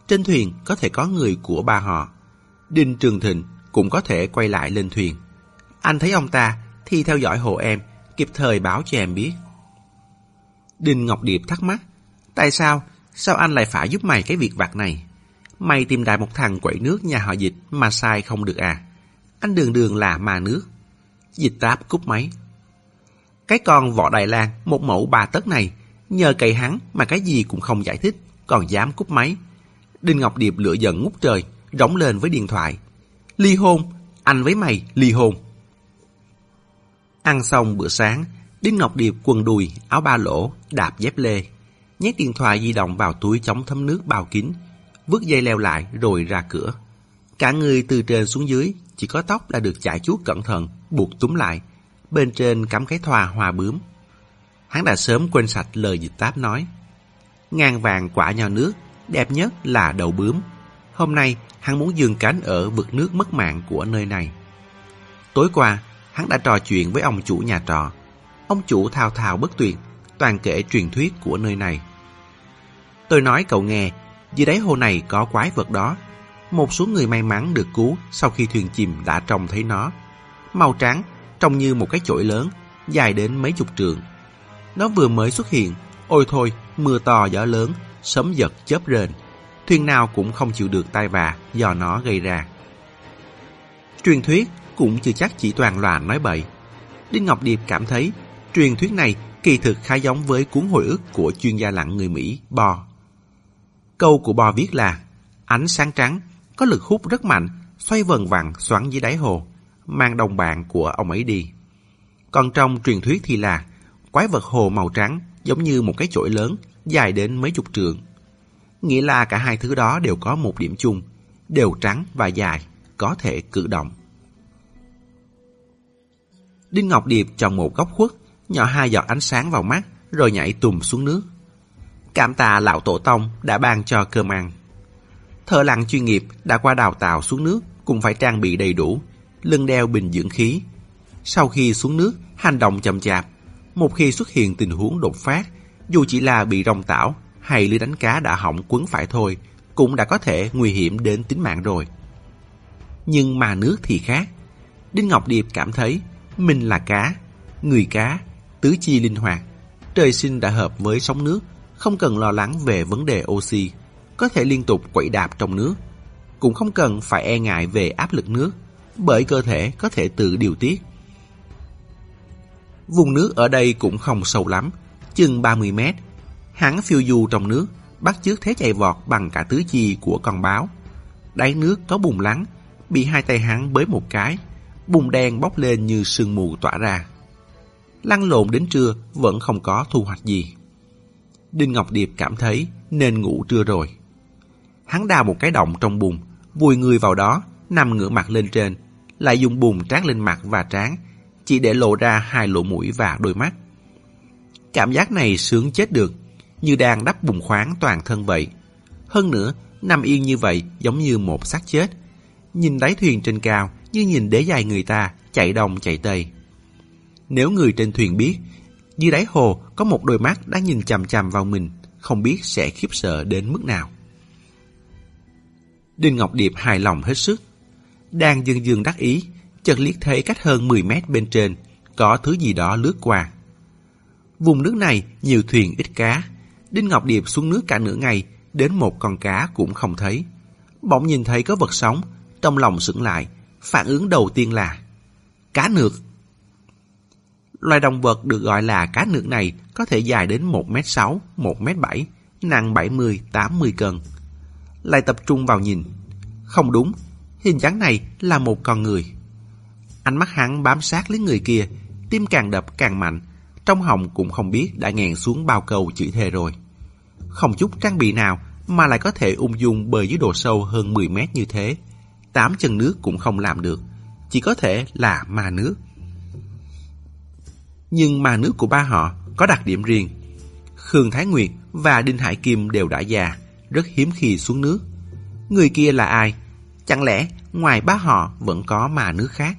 Trên thuyền có thể có người của ba họ. Đinh Trường Thịnh cũng có thể quay lại lên thuyền. Anh thấy ông ta thì theo dõi hộ em, kịp thời báo cho em biết. Đinh Ngọc Điệp thắc mắc, tại sao, sao anh lại phải giúp mày cái việc vặt này? Mày tìm đại một thằng quậy nước nhà họ dịch mà sai không được à? Anh đường đường là mà nước. Dịch táp cúp máy. Cái con võ Đại lan một mẫu bà tấc này, nhờ cậy hắn mà cái gì cũng không giải thích, còn dám cúp máy. Đinh Ngọc Điệp lửa giận ngút trời, rống lên với điện thoại. Ly hôn, anh với mày ly hôn. Ăn xong bữa sáng, Đinh Ngọc Điệp quần đùi, áo ba lỗ, đạp dép lê. Nhét điện thoại di động vào túi chống thấm nước bao kín, vứt dây leo lại rồi ra cửa. Cả người từ trên xuống dưới, chỉ có tóc là được chải chuốt cẩn thận, buộc túm lại. Bên trên cắm cái thoa hoa bướm. Hắn đã sớm quên sạch lời dịch táp nói. Ngang vàng quả nho nước, đẹp nhất là đầu bướm. Hôm nay, hắn muốn dừng cánh ở vực nước mất mạng của nơi này. Tối qua, hắn đã trò chuyện với ông chủ nhà trọ. Ông chủ thao thao bất tuyệt, toàn kể truyền thuyết của nơi này. Tôi nói cậu nghe, dưới đáy hồ này có quái vật đó. Một số người may mắn được cứu sau khi thuyền chìm đã trông thấy nó. Màu trắng, trông như một cái chổi lớn, dài đến mấy chục trường. Nó vừa mới xuất hiện, ôi thôi, mưa to gió lớn, sấm giật chớp rền. Thuyền nào cũng không chịu được tai vạ do nó gây ra. Truyền thuyết cũng chưa chắc chỉ toàn là nói bậy. Đinh Ngọc Điệp cảm thấy truyền thuyết này kỳ thực khá giống với cuốn hồi ức của chuyên gia lặn người Mỹ Bo. Câu của Bo viết là Ánh sáng trắng, có lực hút rất mạnh, xoay vần vặn xoắn dưới đáy hồ, mang đồng bạn của ông ấy đi. Còn trong truyền thuyết thì là quái vật hồ màu trắng giống như một cái chổi lớn, dài đến mấy chục trượng. Nghĩa là cả hai thứ đó đều có một điểm chung, đều trắng và dài, có thể cử động. Đinh Ngọc Điệp chọn một góc khuất, nhỏ hai giọt ánh sáng vào mắt, rồi nhảy tùm xuống nước. Cảm tạ lão tổ tông đã ban cho cơm ăn. Thợ lặn chuyên nghiệp đã qua đào tạo xuống nước cũng phải trang bị đầy đủ, lưng đeo bình dưỡng khí. Sau khi xuống nước, hành động chậm chạp. Một khi xuất hiện tình huống đột phát, dù chỉ là bị rong tảo hay lưới đánh cá đã hỏng quấn phải thôi, cũng đã có thể nguy hiểm đến tính mạng rồi. Nhưng mà nước thì khác. Đinh Ngọc Điệp cảm thấy mình là cá, người cá, tứ chi linh hoạt. Trời sinh đã hợp với sóng nước, không cần lo lắng về vấn đề oxy, có thể liên tục quậy đạp trong nước. Cũng không cần phải e ngại về áp lực nước, bởi cơ thể có thể tự điều tiết. Vùng nước ở đây cũng không sâu lắm, chừng 30 mét. Hắn phiêu du trong nước, bắt chước thế chạy vọt bằng cả tứ chi của con báo. Đáy nước có bùn lắng, bị hai tay hắn bới một cái, bùn đen bốc lên như sương mù tỏa ra. Lăn lộn đến trưa vẫn không có thu hoạch gì. Đinh Ngọc Điệp cảm thấy nên ngủ trưa rồi. Hắn đào một cái động trong bùn, vùi người vào đó, nằm ngửa mặt lên trên, lại dùng bùn trát lên mặt và trán, chỉ để lộ ra hai lỗ mũi và đôi mắt. Cảm giác này sướng chết được, như đang đắp bùn khoáng toàn thân vậy. Hơn nữa, nằm yên như vậy giống như một xác chết. Nhìn đáy thuyền trên cao như nhìn đế dài người ta chạy đông chạy tây. Nếu người trên thuyền biết, dưới đáy hồ có một đôi mắt đang nhìn chằm chằm vào mình, không biết sẽ khiếp sợ đến mức nào. Đinh Ngọc Điệp hài lòng hết sức. Đang dương dương đắc ý, chợt liếc thấy cách hơn 10 mét bên trên, có thứ gì đó lướt qua. Vùng nước này nhiều thuyền ít cá. Đinh Ngọc Điệp xuống nước cả nửa ngày, đến một con cá cũng không thấy. Bỗng nhìn thấy có vật sống, trong lòng sững lại, phản ứng đầu tiên là cá nược. Loài động vật được gọi là cá nước này có thể dài đến 1m6, 1m7, nặng 70-80 cân. Lại tập trung vào nhìn. Không đúng, hình dáng này là một con người. Ánh mắt hắn bám sát lấy người kia, tim càng đập càng mạnh, trong họng cũng không biết đã nghẹn xuống bao câu chữ thề rồi. Không chút trang bị nào mà lại có thể ung dung bơi dưới độ sâu hơn 10 mét như thế. Tám chân nước cũng không làm được, chỉ có thể là ma nước. Nhưng mà nước của ba họ có đặc điểm riêng. Khương Thái Nguyệt và Đinh Hải Kim đều đã già, rất hiếm khi xuống nước. Người kia là ai? Chẳng lẽ ngoài ba họ vẫn có mà nước khác?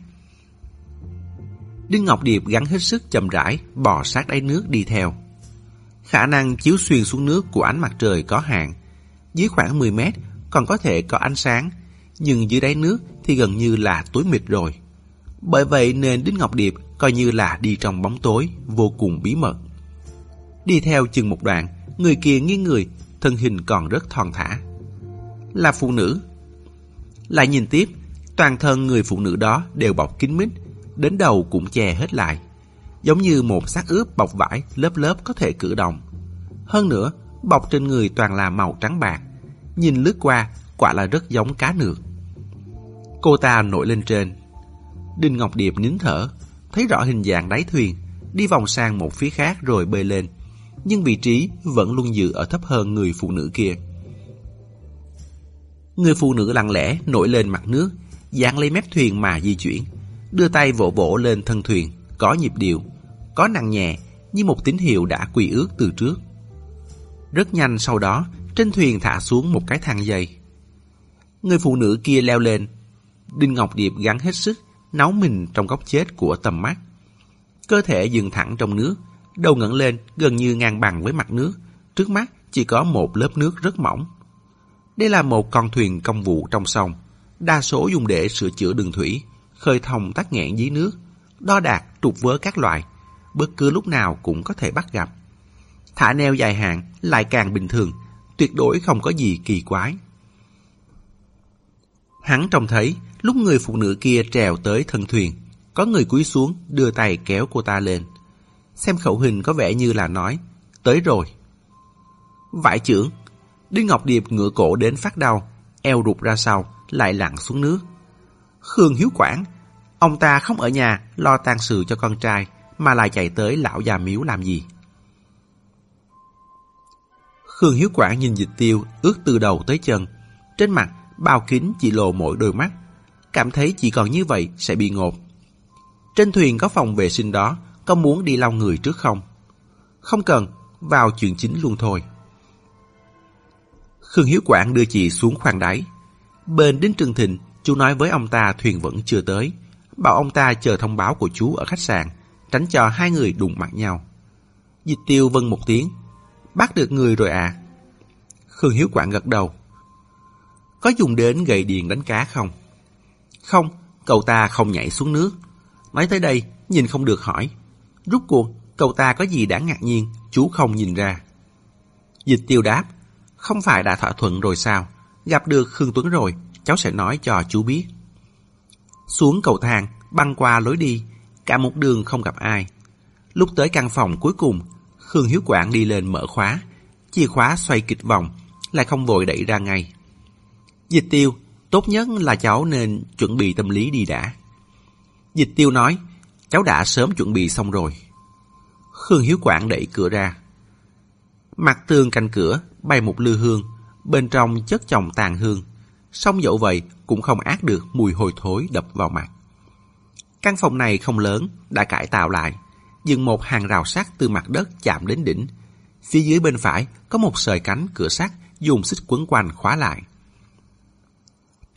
Đinh Ngọc Điệp gắn hết sức chậm rãi, bò sát đáy nước đi theo. Khả năng chiếu xuyên xuống nước của ánh mặt trời có hạn. Dưới khoảng 10 mét còn có thể có ánh sáng, nhưng dưới đáy nước thì gần như là tối mịt rồi. Bởi vậy nên Đinh Ngọc Điệp coi như là đi trong bóng tối, vô cùng bí mật. Đi theo chừng một đoạn, người kia nghiêng người, thân hình còn rất thon thả. Là phụ nữ. Lại nhìn tiếp, toàn thân người phụ nữ đó đều bọc kín mít, đến đầu cũng che hết lại. Giống như một xác ướp bọc vải lớp lớp có thể cử động. Hơn nữa, bọc trên người toàn là màu trắng bạc. Nhìn lướt qua, quả là rất giống cá nược. Cô ta nổi lên trên. Đinh Ngọc Điệp nín thở, thấy rõ hình dạng đáy thuyền, đi vòng sang một phía khác rồi bơi lên. Nhưng vị trí vẫn luôn giữ ở thấp hơn người phụ nữ kia. Người phụ nữ lặng lẽ nổi lên mặt nước, dán lấy mép thuyền mà di chuyển, đưa tay vỗ vỗ lên thân thuyền, có nhịp điệu, có nặng nhẹ như một tín hiệu đã quy ước từ trước. Rất nhanh sau đó, trên thuyền thả xuống một cái thang dây. Người phụ nữ kia leo lên. Đinh Ngọc Điệp gắn hết sức, nấu mình trong góc chết của tầm mắt. Cơ thể dừng thẳng trong nước, đầu ngẩng lên gần như ngang bằng với mặt nước. Trước mắt chỉ có một lớp nước rất mỏng. Đây là một con thuyền công vụ trong sông, đa số dùng để sửa chữa đường thủy, khơi thông tắc nghẽn dưới nước, đo đạc, trục vớ các loại, bất cứ lúc nào cũng có thể bắt gặp. Thả neo dài hạn lại càng bình thường, tuyệt đối không có gì kỳ quái. Hắn trông thấy lúc người phụ nữ kia trèo tới thân thuyền, có người cúi xuống đưa tay kéo cô ta lên. Xem khẩu hình có vẻ như là nói, tới rồi. Vải trưởng, Đinh Ngọc Điệp ngựa cổ đến phát đau, eo rụt ra sau, lại lặn xuống nước. Khương Hiếu Quảng, ông ta không ở nhà lo tang sự cho con trai, mà lại chạy tới lão già miếu làm gì? Khương Hiếu Quảng nhìn dịch tiêu ướt từ đầu tới chân. Trên mặt, bao kín chỉ lộ mỗi đôi mắt. Cảm thấy chỉ còn như vậy sẽ bị ngột. Trên thuyền có phòng vệ sinh đó, có muốn đi lau người trước không? Không cần, vào chuyện chính luôn thôi. Khương Hiếu Quảng đưa chị xuống khoang đáy. Bên đến trường Thịnh, chú nói với ông ta thuyền vẫn chưa tới. Bảo ông ta chờ thông báo của chú ở khách sạn, tránh cho hai người đụng mặt nhau. Dịch tiêu vân một tiếng, Bắt được người rồi à? Khương Hiếu Quảng gật đầu. Có dùng đến gậy điền đánh cá không? Không, cậu ta không nhảy xuống nước. Nói tới đây, nhìn không được hỏi. Rút cuộc, cậu ta có gì đáng ngạc nhiên, chú không nhìn ra. Dịch tiêu đáp, không phải đã thỏa thuận rồi sao? Gặp được Khương Tuấn rồi, cháu sẽ nói cho chú biết. Xuống cầu thang, băng qua lối đi, cả một đường không gặp ai. Lúc tới căn phòng cuối cùng, Khương Hiếu Quảng đi lên mở khóa, chìa khóa xoay kịch vòng, lại không vội đẩy ra ngay. Dịch tiêu, tốt nhất là cháu nên chuẩn bị tâm lý đi đã. Dịch tiêu nói, cháu đã sớm chuẩn bị xong rồi. Khương Hiếu Quảng đẩy cửa ra. Mặt tường cạnh cửa bay một lư hương, bên trong chất chồng tàn hương. Xong dẫu vậy cũng không ác được mùi hôi thối đập vào mặt. Căn phòng này không lớn, đã cải tạo lại dựng một hàng rào sắt từ mặt đất chạm đến đỉnh. Phía dưới bên phải có một sợi cánh cửa sắt dùng xích quấn quanh khóa lại.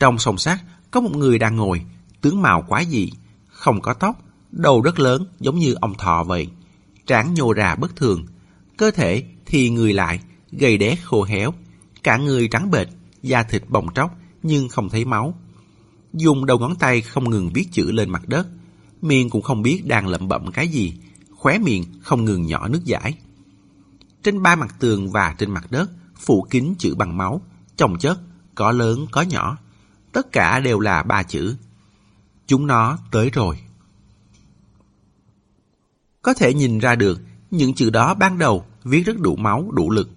Trong sông sát có một người đang ngồi, tướng mạo quá dị, không có tóc, đầu rất lớn giống như ông thọ vậy. Trán nhô ra bất thường, cơ thể thì người lại, gầy đét khô héo, cả người trắng bệch, da thịt bồng tróc nhưng không thấy máu. Dùng đầu ngón tay không ngừng viết chữ lên mặt đất, miệng cũng không biết đang lẩm bẩm cái gì, khóe miệng không ngừng nhỏ nước giải. Trên ba mặt tường và trên mặt đất, phủ kín chữ bằng máu, chồng chất, có lớn có nhỏ. Tất cả đều là ba chữ. Chúng nó tới rồi. Có thể nhìn ra được, những chữ đó ban đầu viết rất đủ máu, đủ lực.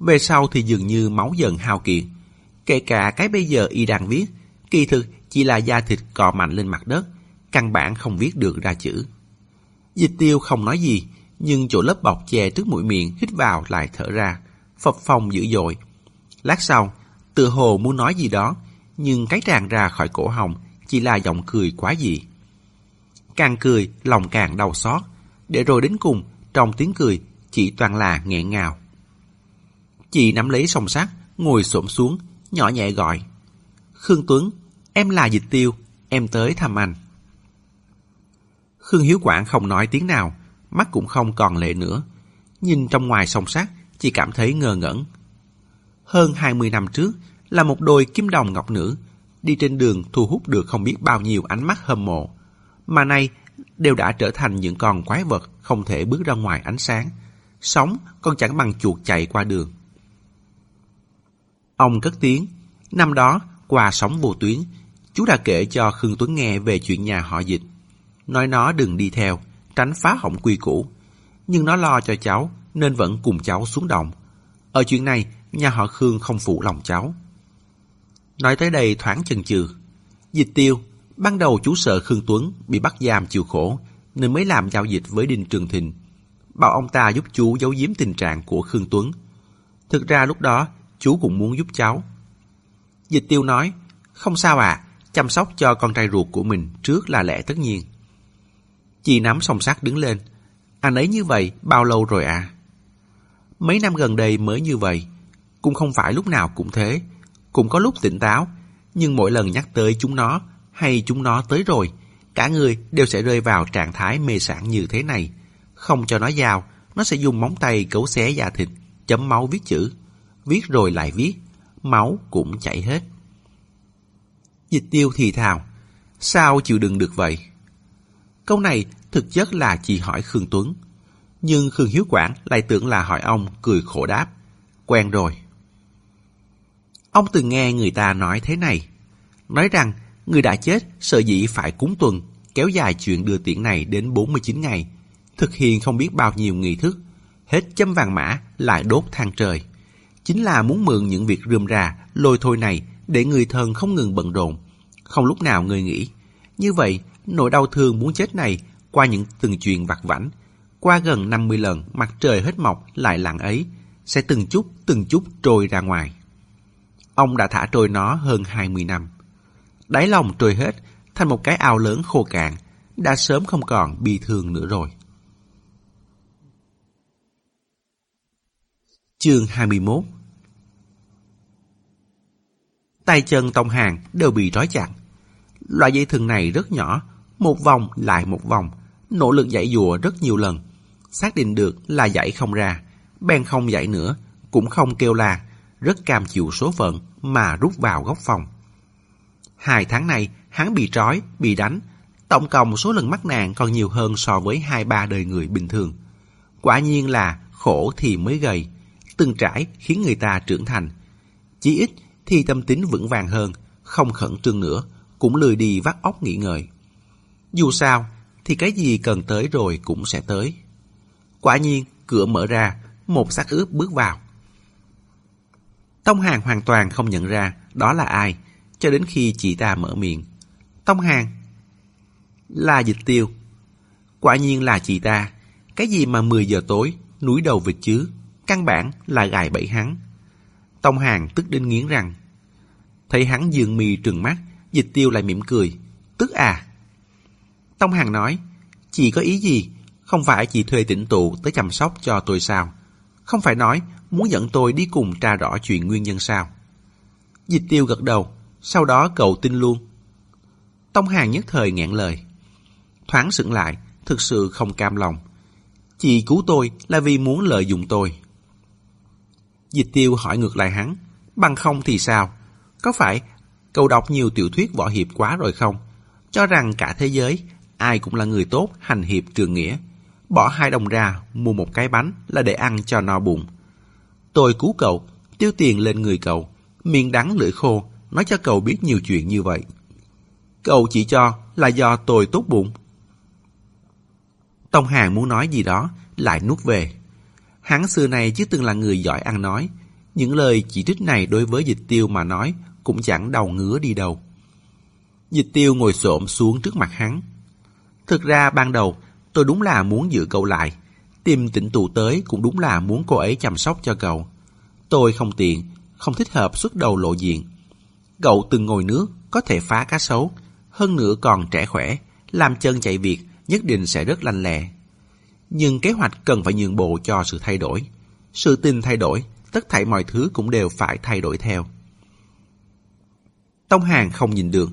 Về sau thì dường như máu dần hao kiệt. Kể cả cái bây giờ y đang viết, kỳ thực chỉ là da thịt cọ mạnh lên mặt đất, căn bản không viết được ra chữ. Dịch tiêu không nói gì, nhưng chỗ lớp bọc che trước mũi miệng hít vào lại thở ra, phập phòng dữ dội. Lát sau, tự hồ muốn nói gì đó, nhưng cái tràn ra khỏi cổ họng chỉ là giọng cười quá dị. Càng cười, lòng càng đau xót, để rồi đến cùng, trong tiếng cười chỉ toàn là nghẹn ngào. Chị nắm lấy song sắt, ngồi xổm xuống, nhỏ nhẹ gọi. Khương Tuấn, em là dịch tiêu, em tới thăm anh. Khương Hiếu Quảng không nói tiếng nào, mắt cũng không còn lệ nữa. Nhìn trong ngoài song sắt, chỉ cảm thấy ngơ ngẩn. Hơn 20 năm trước, là một đôi kim đồng ngọc nữ, đi trên đường thu hút được không biết bao nhiêu ánh mắt hâm mộ. mà nay đều đã trở thành những con quái vật không thể bước ra ngoài ánh sáng. Sống còn chẳng bằng chuột chạy qua đường. Ông cất tiếng, năm đó qua sóng vô tuyến, chú đã kể cho Khương Tuấn nghe về chuyện nhà họ dịch. Nói nó đừng đi theo, tránh phá hỏng quy củ. Nhưng nó lo cho cháu, nên vẫn cùng cháu xuống đồng. Ở chuyện này, nhà họ Khương không phụ lòng cháu. Nói tới đây thoáng chần chừ. Dịch tiêu, ban đầu chú sợ Khương Tuấn bị bắt giam chịu khổ, nên mới làm giao dịch với Đinh Trường Thịnh. Bảo ông ta giúp chú giấu giếm tình trạng của Khương Tuấn. Thực ra lúc đó, chú cũng muốn giúp cháu. Dịch tiêu nói, không sao à, chăm sóc cho con trai ruột của mình trước là lẽ tất nhiên. Chị nắm song sắt đứng lên. Anh ấy như vậy bao lâu rồi à? Mấy năm gần đây mới như vậy. Cũng không phải lúc nào cũng thế. Cũng có lúc tỉnh táo. Nhưng mỗi lần nhắc tới chúng nó hay chúng nó tới rồi, cả người đều sẽ rơi vào trạng thái mê sản như thế này. Không cho nó vào, nó sẽ dùng móng tay cấu xé da thịt, chấm máu viết chữ. Viết rồi lại viết, máu cũng chảy hết. Dịch tiêu thì thào, sao chịu đựng được vậy? Câu này thực chất là chỉ hỏi Khương Tuấn. Nhưng Khương Hiếu Quảng lại tưởng là hỏi ông cười khổ đáp. Quen rồi. Ông từng nghe người ta nói thế này. Nói rằng người đã chết sợ dĩ phải cúng tuần, kéo dài chuyện đưa tiễn này đến 49 ngày. Thực hiện không biết bao nhiêu nghi thức. Hết châm vàng mã lại đốt than trời. Chính là muốn mượn những việc rườm rà, lôi thôi này để người thân không ngừng bận rộn. Không lúc nào người nghĩ. Như vậy, nỗi đau thương muốn chết này qua những từng chuyện vặt vảnh, qua gần 50 lần mặt trời hết mọc lại lặng ấy, sẽ từng chút từng chút trôi ra ngoài. Ông đã thả trôi nó hơn 20 năm. Đáy lòng trôi hết, thành một cái ao lớn khô cạn, đã sớm không còn bi thương nữa rồi. Chương 21 Tay chân Tông Hàng đều bị trói chặt. Loại dây thừng này rất nhỏ, một vòng lại một vòng, nỗ lực dạy dùa rất nhiều lần. Xác định được là dạy không ra, bèn không dạy nữa, cũng không kêu là rất cam chịu số phận mà rút vào góc phòng. Hai tháng này, hắn bị trói, bị đánh, tổng cộng số lần mắc nạn còn nhiều hơn so với hai ba đời người bình thường. Quả nhiên là khổ thì mới gầy, từng trải khiến người ta trưởng thành. Chỉ ít thì tâm tính vững vàng hơn, không khẩn trương nữa, cũng lười đi vắt óc nghỉ ngơi. Dù sao, thì cái gì cần tới rồi cũng sẽ tới. Quả nhiên, cửa mở ra, một xác ướp bước vào. Tông Hàng hoàn toàn không nhận ra đó là ai, cho đến khi chị ta mở miệng. Tông Hàng Là dịch tiêu. Quả nhiên là chị ta. Cái gì mà 10 giờ tối, núi đầu vịt chứ, căn bản là gài bẫy hắn. Tông Hàng tức đến nghiến rằng. Thấy hắn dường mì trừng mắt, dịch tiêu lại mỉm cười. Tức à? Tông Hàng nói, chị có ý gì? Không phải chị thuê tỉnh tụ tới chăm sóc cho tôi sao? Không phải nói muốn dẫn tôi đi cùng tra rõ chuyện nguyên nhân sao? Dịch tiêu gật đầu, sau đó cậu tin luôn. Tông Hàng nhất thời ngẹn lời. Thoáng sững lại, thực sự không cam lòng. Chị cứu tôi là vì muốn lợi dụng tôi. Dịch tiêu hỏi ngược lại hắn, bằng không thì sao? Có phải cậu đọc nhiều tiểu thuyết võ hiệp quá rồi không? Cho rằng cả thế giới ai cũng là người tốt, hành hiệp trường nghĩa. Bỏ hai đồng ra, mua một cái bánh là để ăn cho no bụng. Tôi cứu cậu, tiêu tiền lên người cậu, miệng đắng lưỡi khô, nói cho cậu biết nhiều chuyện như vậy. Cậu chỉ cho là do tôi tốt bụng. Tông Hàng muốn nói gì đó, lại nuốt về. Hắn xưa này chứ từng là người giỏi ăn nói. Những lời chỉ trích này đối với dịch tiêu mà nói cũng chẳng đầu ngứa đi đâu. Dịch tiêu ngồi xổm xuống trước mặt hắn, Thực ra ban đầu tôi đúng là muốn giữ cậu lại. Tìm tỉnh tù tới cũng đúng là muốn cô ấy chăm sóc cho cậu. Tôi không tiện, không thích hợp xuất đầu lộ diện. Cậu từng ngồi nước, có thể phá cá sấu. Hơn nữa còn trẻ khỏe, làm chân chạy việc nhất định sẽ rất lanh lẹ. Nhưng kế hoạch cần phải nhường bộ cho sự thay đổi. Sự tình thay đổi, tất thảy mọi thứ cũng đều phải thay đổi theo. Tông Hàng không nhìn được.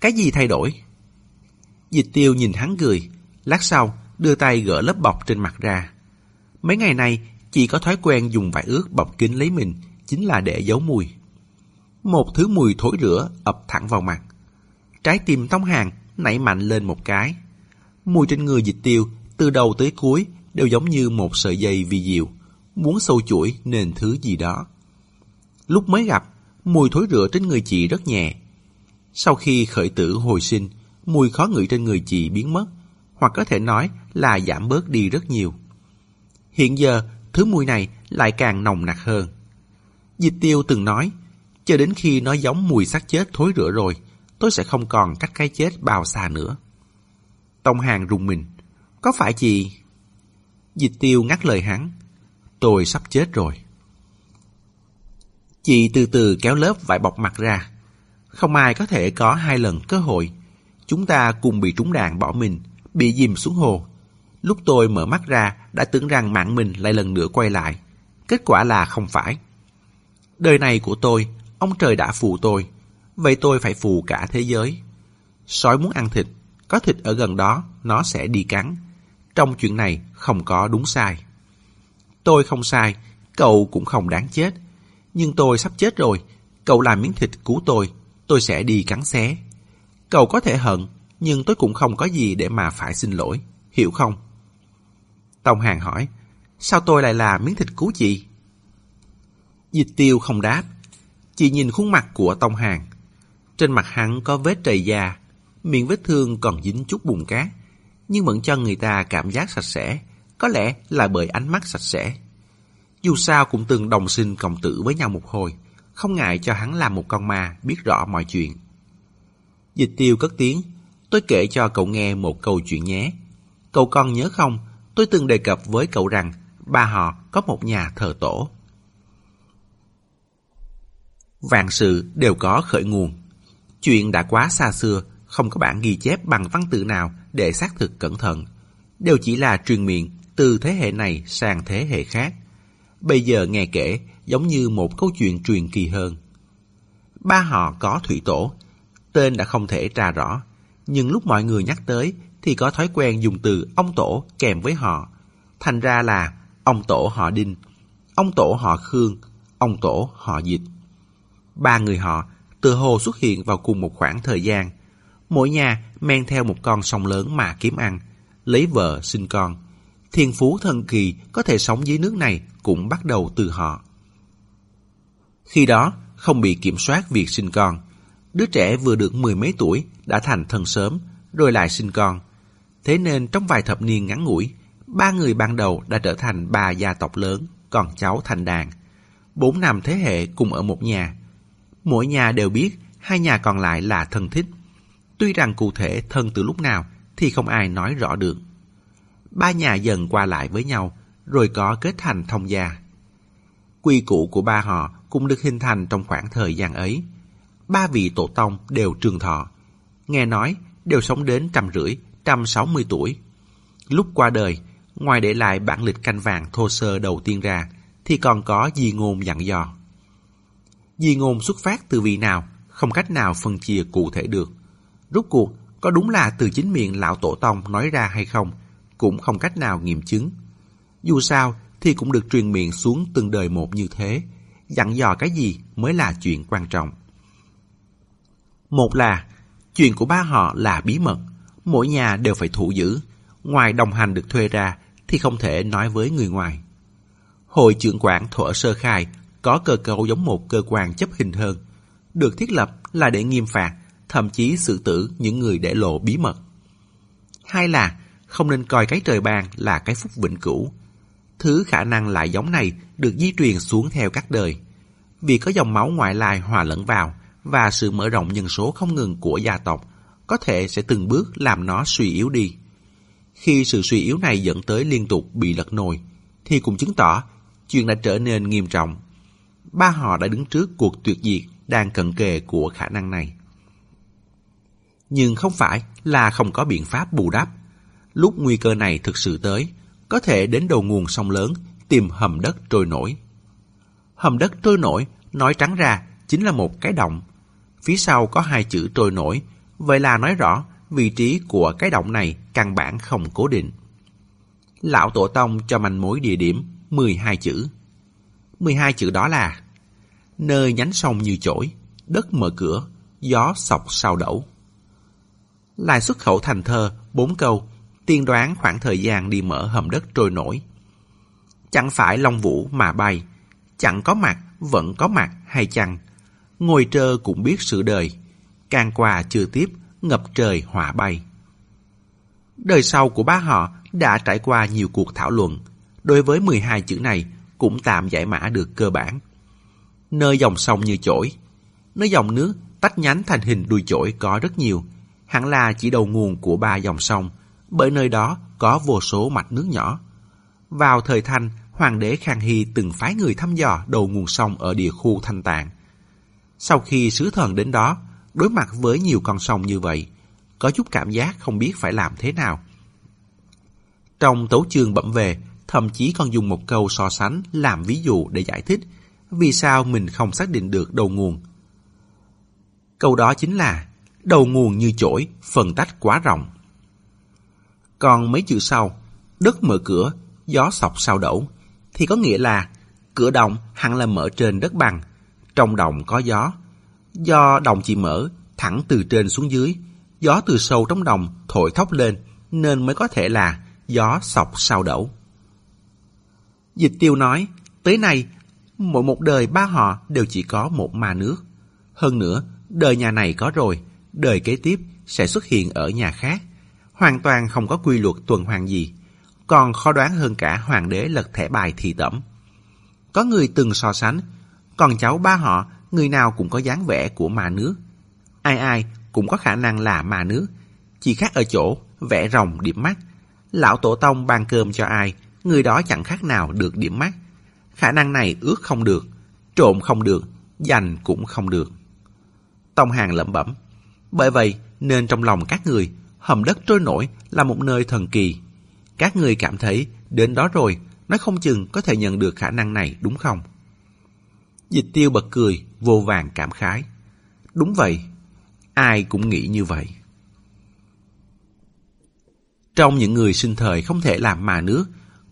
Cái gì thay đổi? Dịch tiêu nhìn hắn cười, lát sau đưa tay gỡ lớp bọc trên mặt ra. Mấy ngày nay, chị có thói quen dùng vải ướt bọc kín lấy mình, chính là để giấu mùi. Một thứ mùi thối rửa ập thẳng vào mặt. Trái tim Tống Hàng nảy mạnh lên một cái. Mùi trên người dịch tiêu, từ đầu tới cuối, đều giống như một sợi dây vi diệu, muốn sâu chuỗi nên thứ gì đó. Lúc mới gặp, mùi thối rửa trên người chị rất nhẹ. Sau khi khởi tử hồi sinh, mùi khó ngửi trên người chị biến mất, hoặc có thể nói là giảm bớt đi rất nhiều. Hiện giờ, thứ mùi này lại càng nồng nặc hơn. Dịch tiêu từng nói, cho đến khi nó giống mùi xác chết thối rửa rồi, tôi sẽ không còn cách cái chết bao xa nữa. Tông Hàng rùng mình. Có phải chị... Dịch tiêu ngắt lời hắn. Tôi sắp chết rồi. Chị từ từ kéo lớp vải bọc mặt ra. Không ai có thể có hai lần cơ hội. Chúng ta cùng bị trúng đạn bỏ mình, bị dìm xuống hồ. Lúc tôi mở mắt ra, đã tưởng rằng mạng mình lại lần nữa quay lại. Kết quả là không phải. Đời này của tôi, ông trời đã phù tôi. Vậy tôi phải phù cả thế giới. Sói muốn ăn thịt, có thịt ở gần đó, nó sẽ đi cắn. Trong chuyện này không có đúng sai. Tôi không sai, cậu cũng không đáng chết. Nhưng tôi sắp chết rồi, cậu làm miếng thịt cứu tôi, tôi sẽ đi cắn xé. Cậu có thể hận, nhưng tôi cũng không có gì để mà phải xin lỗi, hiểu không? Tông Hàng hỏi, sao tôi lại là miếng thịt cứu chị? Dịch tiêu không đáp. Chị nhìn khuôn mặt của Tông Hàng. Trên mặt hắn có vết trầy da, miệng vết thương còn dính chút bùn cát, nhưng vẫn cho người ta cảm giác sạch sẽ, có lẽ là bởi ánh mắt sạch sẽ. Dù sao cũng từng đồng sinh cộng tử với nhau một hồi, không ngại cho hắn làm một con ma biết rõ mọi chuyện. Dịch tiêu cất tiếng, tôi kể cho cậu nghe một câu chuyện nhé. Cậu còn nhớ không, tôi từng đề cập với cậu rằng ba họ có một nhà thờ tổ. Vạn sự đều có khởi nguồn. Chuyện đã quá xa xưa, không có bản ghi chép bằng văn tự nào để xác thực cẩn thận. Đều chỉ là truyền miệng từ thế hệ này sang thế hệ khác. Bây giờ nghe kể giống như một câu chuyện truyền kỳ hơn. Ba họ có thủy tổ, tên đã không thể tra rõ, nhưng lúc mọi người nhắc tới thì có thói quen dùng từ ông tổ kèm với họ. Thành ra là ông tổ họ Đinh, ông tổ họ Khương, ông tổ họ Dịch. Ba người họ từ hồ xuất hiện vào cùng một khoảng thời gian. Mỗi nhà men theo một con sông lớn mà kiếm ăn, lấy vợ sinh con. Thiên phú thần kỳ có thể sống dưới nước này cũng bắt đầu từ họ. Khi đó, không bị kiểm soát việc sinh con. Đứa trẻ vừa được mười mấy tuổi đã thành thân sớm, rồi lại sinh con. Thế nên trong vài thập niên ngắn ngủi, ba người ban đầu đã trở thành ba gia tộc lớn, còn cháu thành đàn. Bốn năm thế hệ cùng ở một nhà. Mỗi nhà đều biết hai nhà còn lại là thân thích. Tuy rằng cụ thể thân từ lúc nào thì không ai nói rõ được. Ba nhà dần qua lại với nhau, rồi có kết thành thông gia. Quy củ của ba họ cũng được hình thành trong khoảng thời gian ấy. Ba vị tổ tông đều trường thọ. Nghe nói đều sống đến trăm rưỡi, trăm sáu mươi tuổi. Lúc qua đời, ngoài để lại bản lịch canh vàng thô sơ đầu tiên ra, thì còn có di ngôn dặn dò. Di ngôn xuất phát từ vị nào, không cách nào phân chia cụ thể được. Rốt cuộc, có đúng là từ chính miệng lão tổ tông nói ra hay không, cũng không cách nào nghiệm chứng. Dù sao, thì cũng được truyền miệng xuống từng đời một như thế. Dặn dò cái gì mới là chuyện quan trọng. Một là, chuyện của ba họ là bí mật, mỗi nhà đều phải thủ giữ. Ngoài đồng hành được thuê ra, thì không thể nói với người ngoài. Hội trưởng quản thuở sơ khai có cơ cấu giống một cơ quan chấp hình hơn, được thiết lập là để nghiêm phạt, thậm chí xử tử những người để lộ bí mật. Hai là không nên coi cái trời ban là cái phúc vĩnh cửu. Thứ khả năng lại giống này được di truyền xuống theo các đời. Vì có dòng máu ngoại lai hòa lẫn vào và sự mở rộng nhân số không ngừng của gia tộc có thể sẽ từng bước làm nó suy yếu đi. Khi sự suy yếu này dẫn tới liên tục bị lật nồi, thì cũng chứng tỏ chuyện đã trở nên nghiêm trọng. Ba họ đã đứng trước cuộc tuyệt diệt đang cận kề của khả năng này. Nhưng không phải là không có biện pháp bù đắp. Lúc nguy cơ này thực sự tới, có thể đến đầu nguồn sông lớn tìm hầm đất trôi nổi. Hầm đất trôi nổi, nói trắng ra, chính là một cái động. Phía sau có hai chữ trôi nổi, vậy là nói rõ vị trí của cái động này căn bản không cố định. Lão Tổ Tông cho manh mối địa điểm 12 chữ. 12 chữ đó là Nơi nhánh sông như chổi, đất mở cửa, gió sọc sao đẩu. Lại xuất khẩu thành thơ, bốn câu, tiên đoán khoảng thời gian đi mở hầm đất trôi nổi. Chẳng phải Long Vũ mà bay, chẳng có mặt vẫn có mặt hay chăng. Ngồi trơ cũng biết sự đời, càng quà chưa tiếp, ngập trời hỏa bay. Đời sau của ba họ đã trải qua nhiều cuộc thảo luận. Đối với 12 chữ này cũng tạm giải mã được cơ bản. Nơi dòng sông như chổi, nơi dòng nước tách nhánh thành hình đuôi chổi có rất nhiều, hẳn là chỉ đầu nguồn của ba dòng sông, bởi nơi đó có vô số mạch nước nhỏ. Vào thời Thanh, Hoàng đế Khang Hy từng phái người thăm dò đầu nguồn sông ở địa khu Thanh Tạng. Sau khi sứ thần đến đó, đối mặt với nhiều con sông như vậy, có chút cảm giác không biết phải làm thế nào. Trong tấu chương bẩm về, thậm chí còn dùng một câu so sánh làm ví dụ để giải thích vì sao mình không xác định được đầu nguồn. Câu đó chính là đầu nguồn như chổi, phần tách quá rộng. Còn mấy chữ sau, đất mở cửa, gió sọc sao đổ, thì có nghĩa là cửa động hẳn là mở trên đất bằng, trong đồng có gió. Do đồng chỉ mở thẳng từ trên xuống dưới, gió từ sâu trong đồng thổi thốc lên nên mới có thể là gió sọc sao đổ. Dịch tiêu nói, tới nay, mỗi một đời ba họ đều chỉ có một ma nước. Hơn nữa, đời nhà này có rồi, đời kế tiếp sẽ xuất hiện ở nhà khác. Hoàn toàn không có quy luật tuần hoàn gì. Còn khó đoán hơn cả hoàng đế lật thẻ bài thị tẩm. Có người từng so sánh, còn cháu ba họ, người nào cũng có dáng vẻ của mà nước. Ai ai cũng có khả năng là mà nước, chỉ khác ở chỗ vẽ rồng điểm mắt. Lão tổ tông ban cơm cho ai, người đó chẳng khác nào được điểm mắt. Khả năng này ước không được, trộm không được, giành cũng không được. Tông Hàng lẩm bẩm. Bởi vậy, nên trong lòng các người, hầm đất trôi nổi là một nơi thần kỳ. Các người cảm thấy đến đó rồi, nó không chừng có thể nhận được khả năng này đúng không? Dịch tiêu bật cười, vô vàng cảm khái. Đúng vậy, ai cũng nghĩ như vậy. Trong những người sinh thời không thể làm mà nước,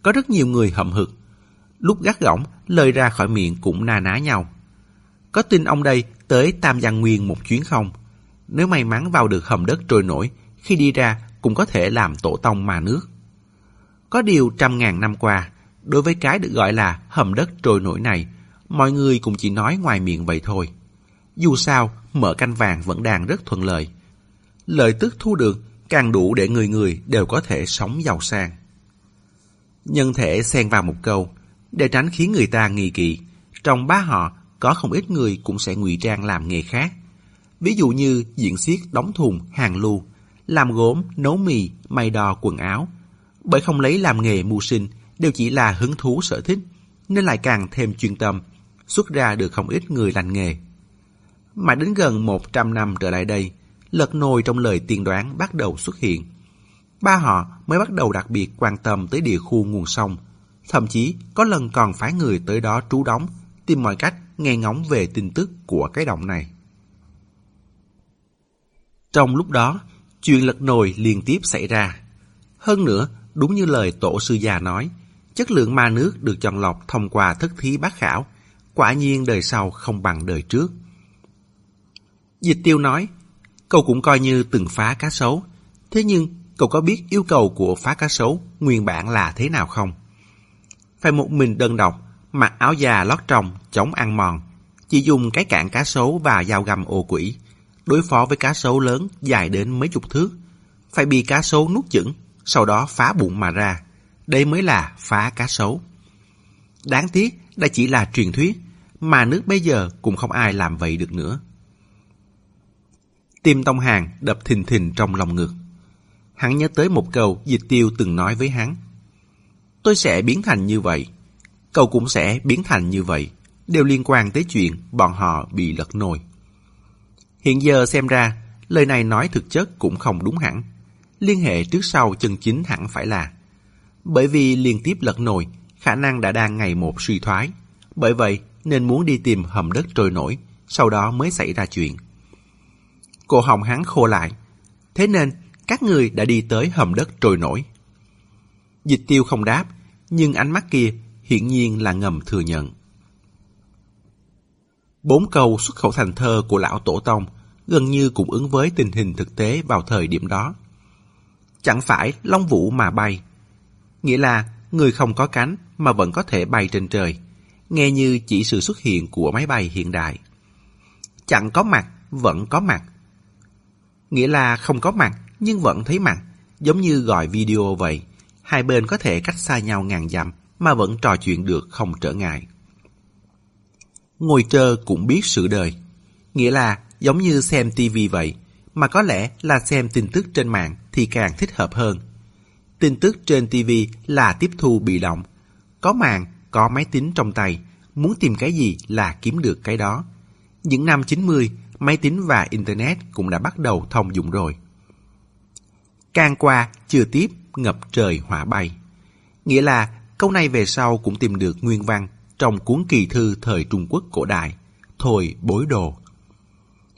có rất nhiều người hậm hực. Lúc gắt gỏng, lời ra khỏi miệng cũng na ná nhau. Có tin ông đây tới Tam Giang Nguyên một chuyến không? Nếu may mắn vào được hầm đất trôi nổi, khi đi ra cũng có thể làm tổ tông mà nước. Có điều trăm ngàn năm qua, đối với cái được gọi là hầm đất trôi nổi này, mọi người cũng chỉ nói ngoài miệng vậy thôi. Dù sao, mở canh vàng vẫn đang rất thuận lợi. Lợi tức thu được càng đủ để người người đều có thể sống giàu sang. Nhân thể xen vào một câu, để tránh khiến người ta nghi kỵ. Trong ba họ, có không ít người cũng sẽ ngụy trang làm nghề khác. Ví dụ như diễn xiết đóng thùng, hàng lưu, làm gốm, nấu mì, may đo quần áo. Bởi không lấy làm nghề mưu sinh, đều chỉ là hứng thú sở thích, nên lại càng thêm chuyên tâm, xuất ra được không ít người lành nghề. Mà đến gần 100 năm trở lại đây, lật nồi trong lời tiên đoán bắt đầu xuất hiện. Ba họ mới bắt đầu đặc biệt quan tâm tới địa khu nguồn sông, thậm chí có lần còn phái người tới đó trú đóng, tìm mọi cách nghe ngóng về tin tức của cái động này. Trong lúc đó, chuyện lật nồi liên tiếp xảy ra. Hơn nữa, đúng như lời tổ sư già nói, chất lượng ma nước được chọn lọc thông qua thức thí bác khảo, quả nhiên đời sau không bằng đời trước. Dịch tiêu nói, cậu cũng coi như từng phá cá sấu, thế nhưng cậu có biết yêu cầu của phá cá sấu nguyên bản là thế nào không? Phải một mình đơn độc, mặc áo già lót trong, chống ăn mòn, chỉ dùng cái cạn cá sấu và dao găm ô quỷ, đối phó với cá sấu lớn dài đến mấy chục thước, phải bị cá sấu nuốt chửng, sau đó phá bụng mà ra. Đây mới là phá cá sấu. Đáng tiếc, đây chỉ là truyền thuyết, mà nước bây giờ cũng không ai làm vậy được nữa. Tim Tông Hàng đập thình thình trong lòng ngực. Hắn nhớ tới một câu dịch tiêu từng nói với hắn. Tôi sẽ biến thành như vậy. Cậu cũng sẽ biến thành như vậy. Đều liên quan tới chuyện bọn họ bị lật nồi. Hiện giờ xem ra, lời này nói thực chất cũng không đúng hẳn. Liên hệ trước sau chân chính hẳn phải là. Bởi vì liên tiếp lật nồi, khả năng đã đang ngày một suy thoái. Bởi vậy, nên muốn đi tìm hầm đất trôi nổi, sau đó mới xảy ra chuyện. cô hồng hắn khô lại. Thế nên, các người đã đi tới hầm đất trôi nổi. Dịch tiêu không đáp, nhưng ánh mắt kia hiển nhiên là ngầm thừa nhận. Bốn câu xuất khẩu thành thơ của lão tổ tông gần như cũng ứng với tình hình thực tế vào thời điểm đó. chẳng phải long vũ mà bay. Nghĩa là người không có cánh mà vẫn có thể bay trên trời, nghe như chỉ sự xuất hiện của máy bay hiện đại. Chẳng có mặt, vẫn có mặt. Nghĩa là không có mặt nhưng vẫn thấy mặt, giống như gọi video vậy. Hai bên có thể cách xa nhau ngàn dặm mà vẫn trò chuyện được không trở ngại. Ngồi trơ cũng biết sự đời. Nghĩa là giống như xem tivi vậy, mà có lẽ là xem tin tức trên mạng thì càng thích hợp hơn. Tin tức trên TV là tiếp thu bị động. Có mạng, có máy tính trong tay, muốn tìm cái gì là kiếm được cái đó. Những năm 90, máy tính và Internet cũng đã bắt đầu thông dụng rồi. càng qua, chưa tiếp, ngập trời hỏa bay. Nghĩa là câu này về sau cũng tìm được nguyên văn trong cuốn kỳ thư thời Trung Quốc cổ đại, Thôi bối đồ.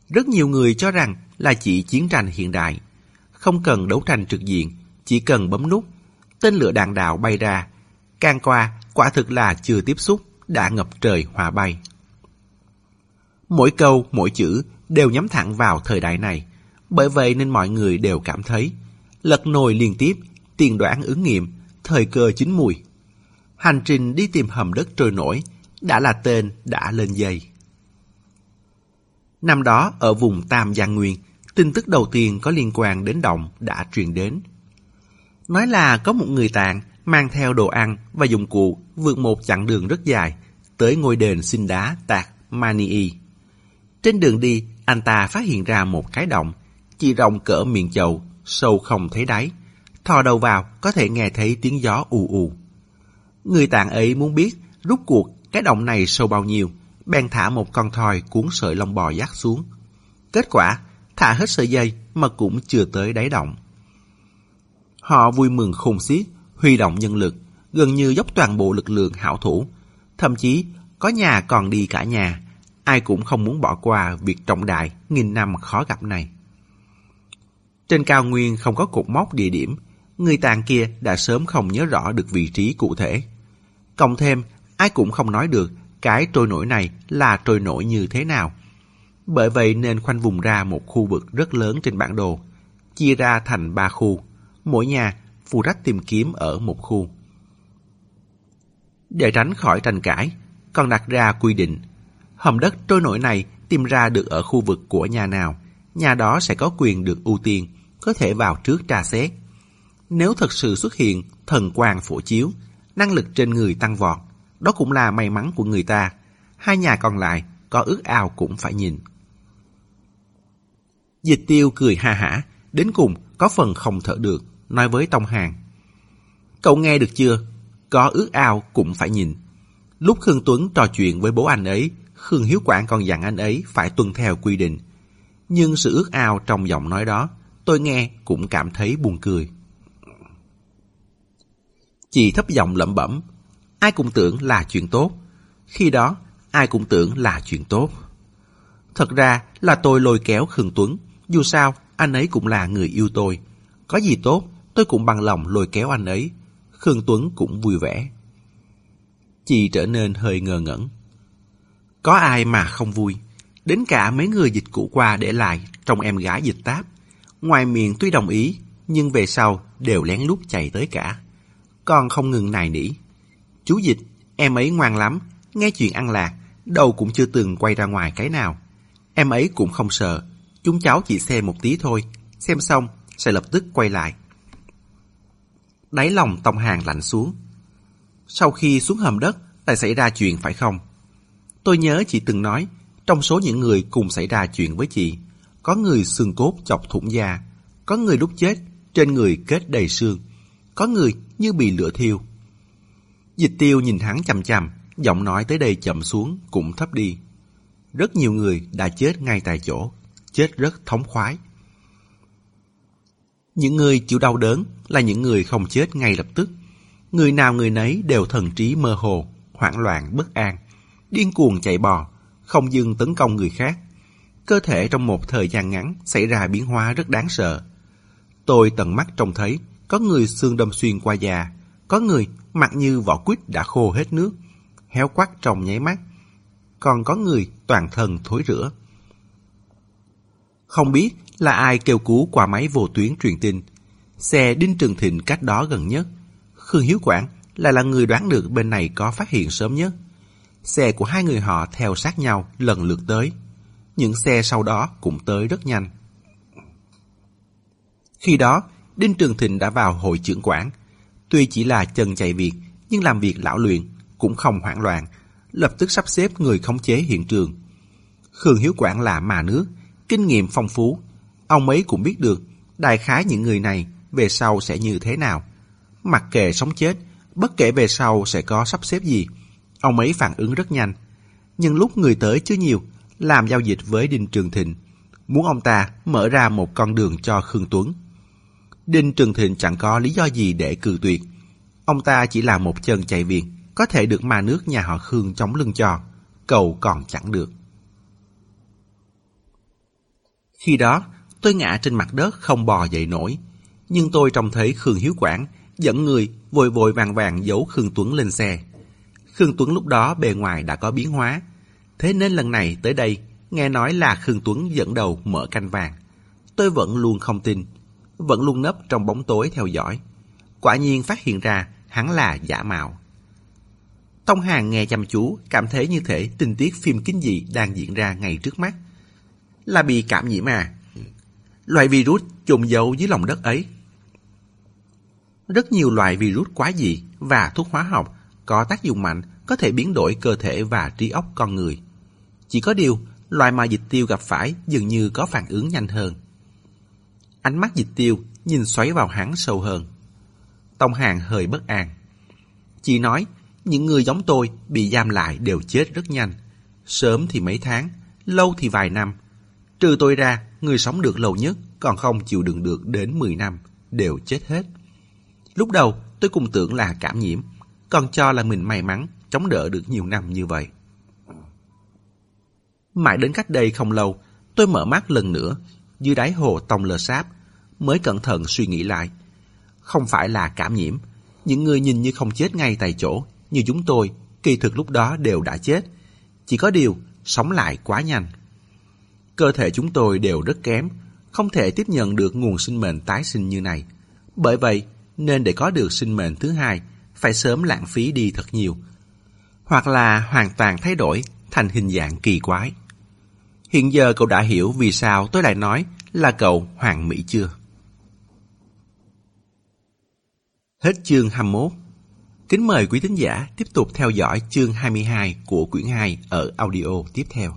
Rất nhiều người cho rằng là chỉ chiến tranh hiện đại. Không cần đấu tranh trực diện, chỉ cần bấm nút, tên lửa đạn đạo bay ra. Can qua, quả thực là chưa tiếp xúc, đã ngập trời hòa bay. Mỗi câu, mỗi chữ đều nhắm thẳng vào thời đại này. Bởi vậy nên mọi người đều cảm thấy lật nồi liên tiếp, tiền đoán ứng nghiệm, thời cơ chín mùi. Hành trình đi tìm hầm đất trôi nổi đã là tên đã lên dây. Năm đó ở vùng Tam Giang Nguyên, tin tức đầu tiên có liên quan đến động đã truyền đến. Nói là có một người tàn mang theo đồ ăn và dụng cụ vượt một chặng đường rất dài tới ngôi đền xin đá tạc Manii. Trên đường đi, anh ta phát hiện ra một cái động, chỉ rộng cỡ miệng chậu, sâu không thấy đáy. Thò đầu vào có thể nghe thấy tiếng gió ù ù. Người tạng ấy muốn biết rút cuộc cái động này sâu bao nhiêu, bèn thả một con thoi cuốn sợi lông bò dắt xuống. Kết quả, thả hết sợi dây mà cũng chưa tới đáy động. Họ vui mừng khôn xiết, huy động nhân lực, gần như dốc toàn bộ lực lượng hảo thủ. Thậm chí, có nhà còn đi cả nhà, ai cũng không muốn bỏ qua việc trọng đại, nghìn năm khó gặp này. Trên cao nguyên không có cột mốc địa điểm, người tàn kia đã sớm không nhớ rõ được vị trí cụ thể. Cộng thêm, ai cũng không nói được cái trôi nổi này là trôi nổi như thế nào. Bởi vậy nên khoanh vùng ra một khu vực rất lớn trên bản đồ, chia ra thành ba khu, mỗi nhà phụ trách tìm kiếm ở một khu. Để tránh khỏi tranh cãi, còn đặt ra quy định, hầm đất trôi nổi này tìm ra được ở khu vực của nhà nào, nhà đó sẽ có quyền được ưu tiên, có thể vào trước tra xét. Nếu thật sự xuất hiện thần quang phổ chiếu, năng lực trên người tăng vọt, đó cũng là may mắn của người ta. Hai nhà còn lại có ước ao cũng phải nhìn. Dịch tiêu cười ha hả, đến cùng có phần không thở được, nói với Tông Hàng. Cậu nghe được chưa? Có ước ao cũng phải nhìn. Lúc Khương Tuấn trò chuyện với bố anh ấy, Khương Hiếu Quảng còn dặn anh ấy phải tuân theo quy định. Nhưng sự ước ao trong giọng nói đó, tôi nghe cũng cảm thấy buồn cười. Chị thấp giọng lẩm bẩm, ai cũng tưởng là chuyện tốt. Khi đó, ai cũng tưởng là chuyện tốt. Thật ra là tôi lôi kéo Khương Tuấn, dù sao anh ấy cũng là người yêu tôi. Có gì tốt, tôi cũng bằng lòng lôi kéo anh ấy. Khương Tuấn cũng vui vẻ. Chị trở nên hơi ngờ ngẩn. Có ai mà không vui. Đến cả mấy người dịch cũ qua để lại trong em gái dịch táp. Ngoài miệng tuy đồng ý, nhưng về sau đều lén lút chạy tới cả. Con không ngừng nài nỉ. Chú dịch, em ấy ngoan lắm, nghe chuyện ăn lạc, đầu cũng chưa từng quay ra ngoài cái nào. Em ấy cũng không sợ, chúng cháu chỉ xem một tí thôi, xem xong sẽ lập tức quay lại. Đáy lòng Tông Hàng lạnh xuống. Sau khi xuống hầm đất, lại xảy ra chuyện phải không? Tôi nhớ chị từng nói, trong số những người cùng xảy ra chuyện với chị, có người xương cốt chọc thủng da, có người lúc chết, trên người kết đầy xương, có người như bị lửa thiêu. Dịch tiêu nhìn hắn chằm chằm, giọng nói tới đây chậm xuống, cũng thấp đi. Rất nhiều người đã chết ngay tại chỗ, chết rất thống khoái. Những người chịu đau đớn là những người không chết ngay lập tức. Người nào người nấy đều thần trí mơ hồ, hoảng loạn, bất an, điên cuồng chạy bò, không dừng tấn công người khác. Cơ thể trong một thời gian ngắn xảy ra biến hóa rất đáng sợ. Tôi tận mắt trông thấy có người xương đâm xuyên qua da, có người mặt như vỏ quýt đã khô hết nước, héo quắt trong nháy mắt. Còn có người toàn thân thối rữa. Không biết là ai kêu cứu qua máy vô tuyến truyền tin. Xe Đinh Trường Thịnh cách đó gần nhất. Khương Hiếu Quảng lại là người đoán được bên này có phát hiện sớm nhất. Xe của hai người họ theo sát nhau lần lượt tới. Những xe sau đó cũng tới rất nhanh. Khi đó, Đinh Trường Thịnh đã vào hội trưởng quản. Tuy chỉ là chân chạy việc, nhưng làm việc lão luyện, cũng không hoảng loạn, lập tức sắp xếp người khống chế hiện trường. Khương Hiếu Quảng là mà nước, kinh nghiệm phong phú. Ông ấy cũng biết được, đại khái những người này về sau sẽ như thế nào. Mặc kệ sống chết, bất kể về sau sẽ có sắp xếp gì, ông ấy phản ứng rất nhanh. Nhưng lúc người tới chưa nhiều, làm giao dịch với Đinh Trường Thịnh, muốn ông ta mở ra một con đường cho Khương Tuấn. Đinh Trường Thịnh chẳng có lý do gì để cự tuyệt. Ông ta chỉ là một chân chạy viện có thể được ma nước nhà họ Khương chống lưng cho, cầu còn chẳng được. Khi đó, tôi ngã trên mặt đất không bò dậy nổi, nhưng tôi trông thấy Khương Hiếu Quảng dẫn người vội vội vàng vàng giấu Khương Tuấn lên xe. Khương Tuấn lúc đó bề ngoài đã có biến hóa, thế nên lần này tới đây nghe nói là Khương Tuấn dẫn đầu mở canh vàng. Tôi vẫn luôn không tin, vẫn luôn nấp trong bóng tối theo dõi. Quả nhiên phát hiện ra hắn là giả mạo. Tông Hàng nghe chăm chú, cảm thấy như thể tình tiết phim kinh dị đang diễn ra ngay trước mắt. Là bị cảm nhiễm à? Loại virus trùng dấu dưới lòng đất ấy. Rất nhiều loại virus quá dị và thuốc hóa học có tác dụng mạnh có thể biến đổi cơ thể và trí óc con người. Chỉ có điều, loại mà dịch tiêu gặp phải dường như có phản ứng nhanh hơn. Ánh mắt dịch tiêu nhìn xoáy vào hắn sâu hơn. Tông Hàng hơi bất an. Chị nói, những người giống tôi bị giam lại đều chết rất nhanh. Sớm thì mấy tháng, lâu thì vài năm. Trừ tôi ra, người sống được lâu nhất còn không chịu đựng được đến 10 năm, đều chết hết. Lúc đầu tôi cũng tưởng là cảm nhiễm, còn cho là mình may mắn chống đỡ được nhiều năm như vậy. Mãi đến cách đây không lâu, tôi mở mắt lần nữa, dưới đáy hồ tông lờ sáp, mới cẩn thận suy nghĩ lại. Không phải là cảm nhiễm, những người nhìn như không chết ngay tại chỗ, như chúng tôi, kỳ thực lúc đó đều đã chết. Chỉ có điều, sống lại quá nhanh. Cơ thể chúng tôi đều rất kém, không thể tiếp nhận được nguồn sinh mệnh tái sinh như này. Bởi vậy, nên để có được sinh mệnh thứ hai, phải sớm lãng phí đi thật nhiều. Hoặc là hoàn toàn thay đổi thành hình dạng kỳ quái. Hiện giờ cậu đã hiểu vì sao tôi lại nói là cậu hoàng mỹ chưa? Hết chương 21. Kính mời quý thính giả tiếp tục theo dõi chương 22 của quyển 2 ở audio tiếp theo.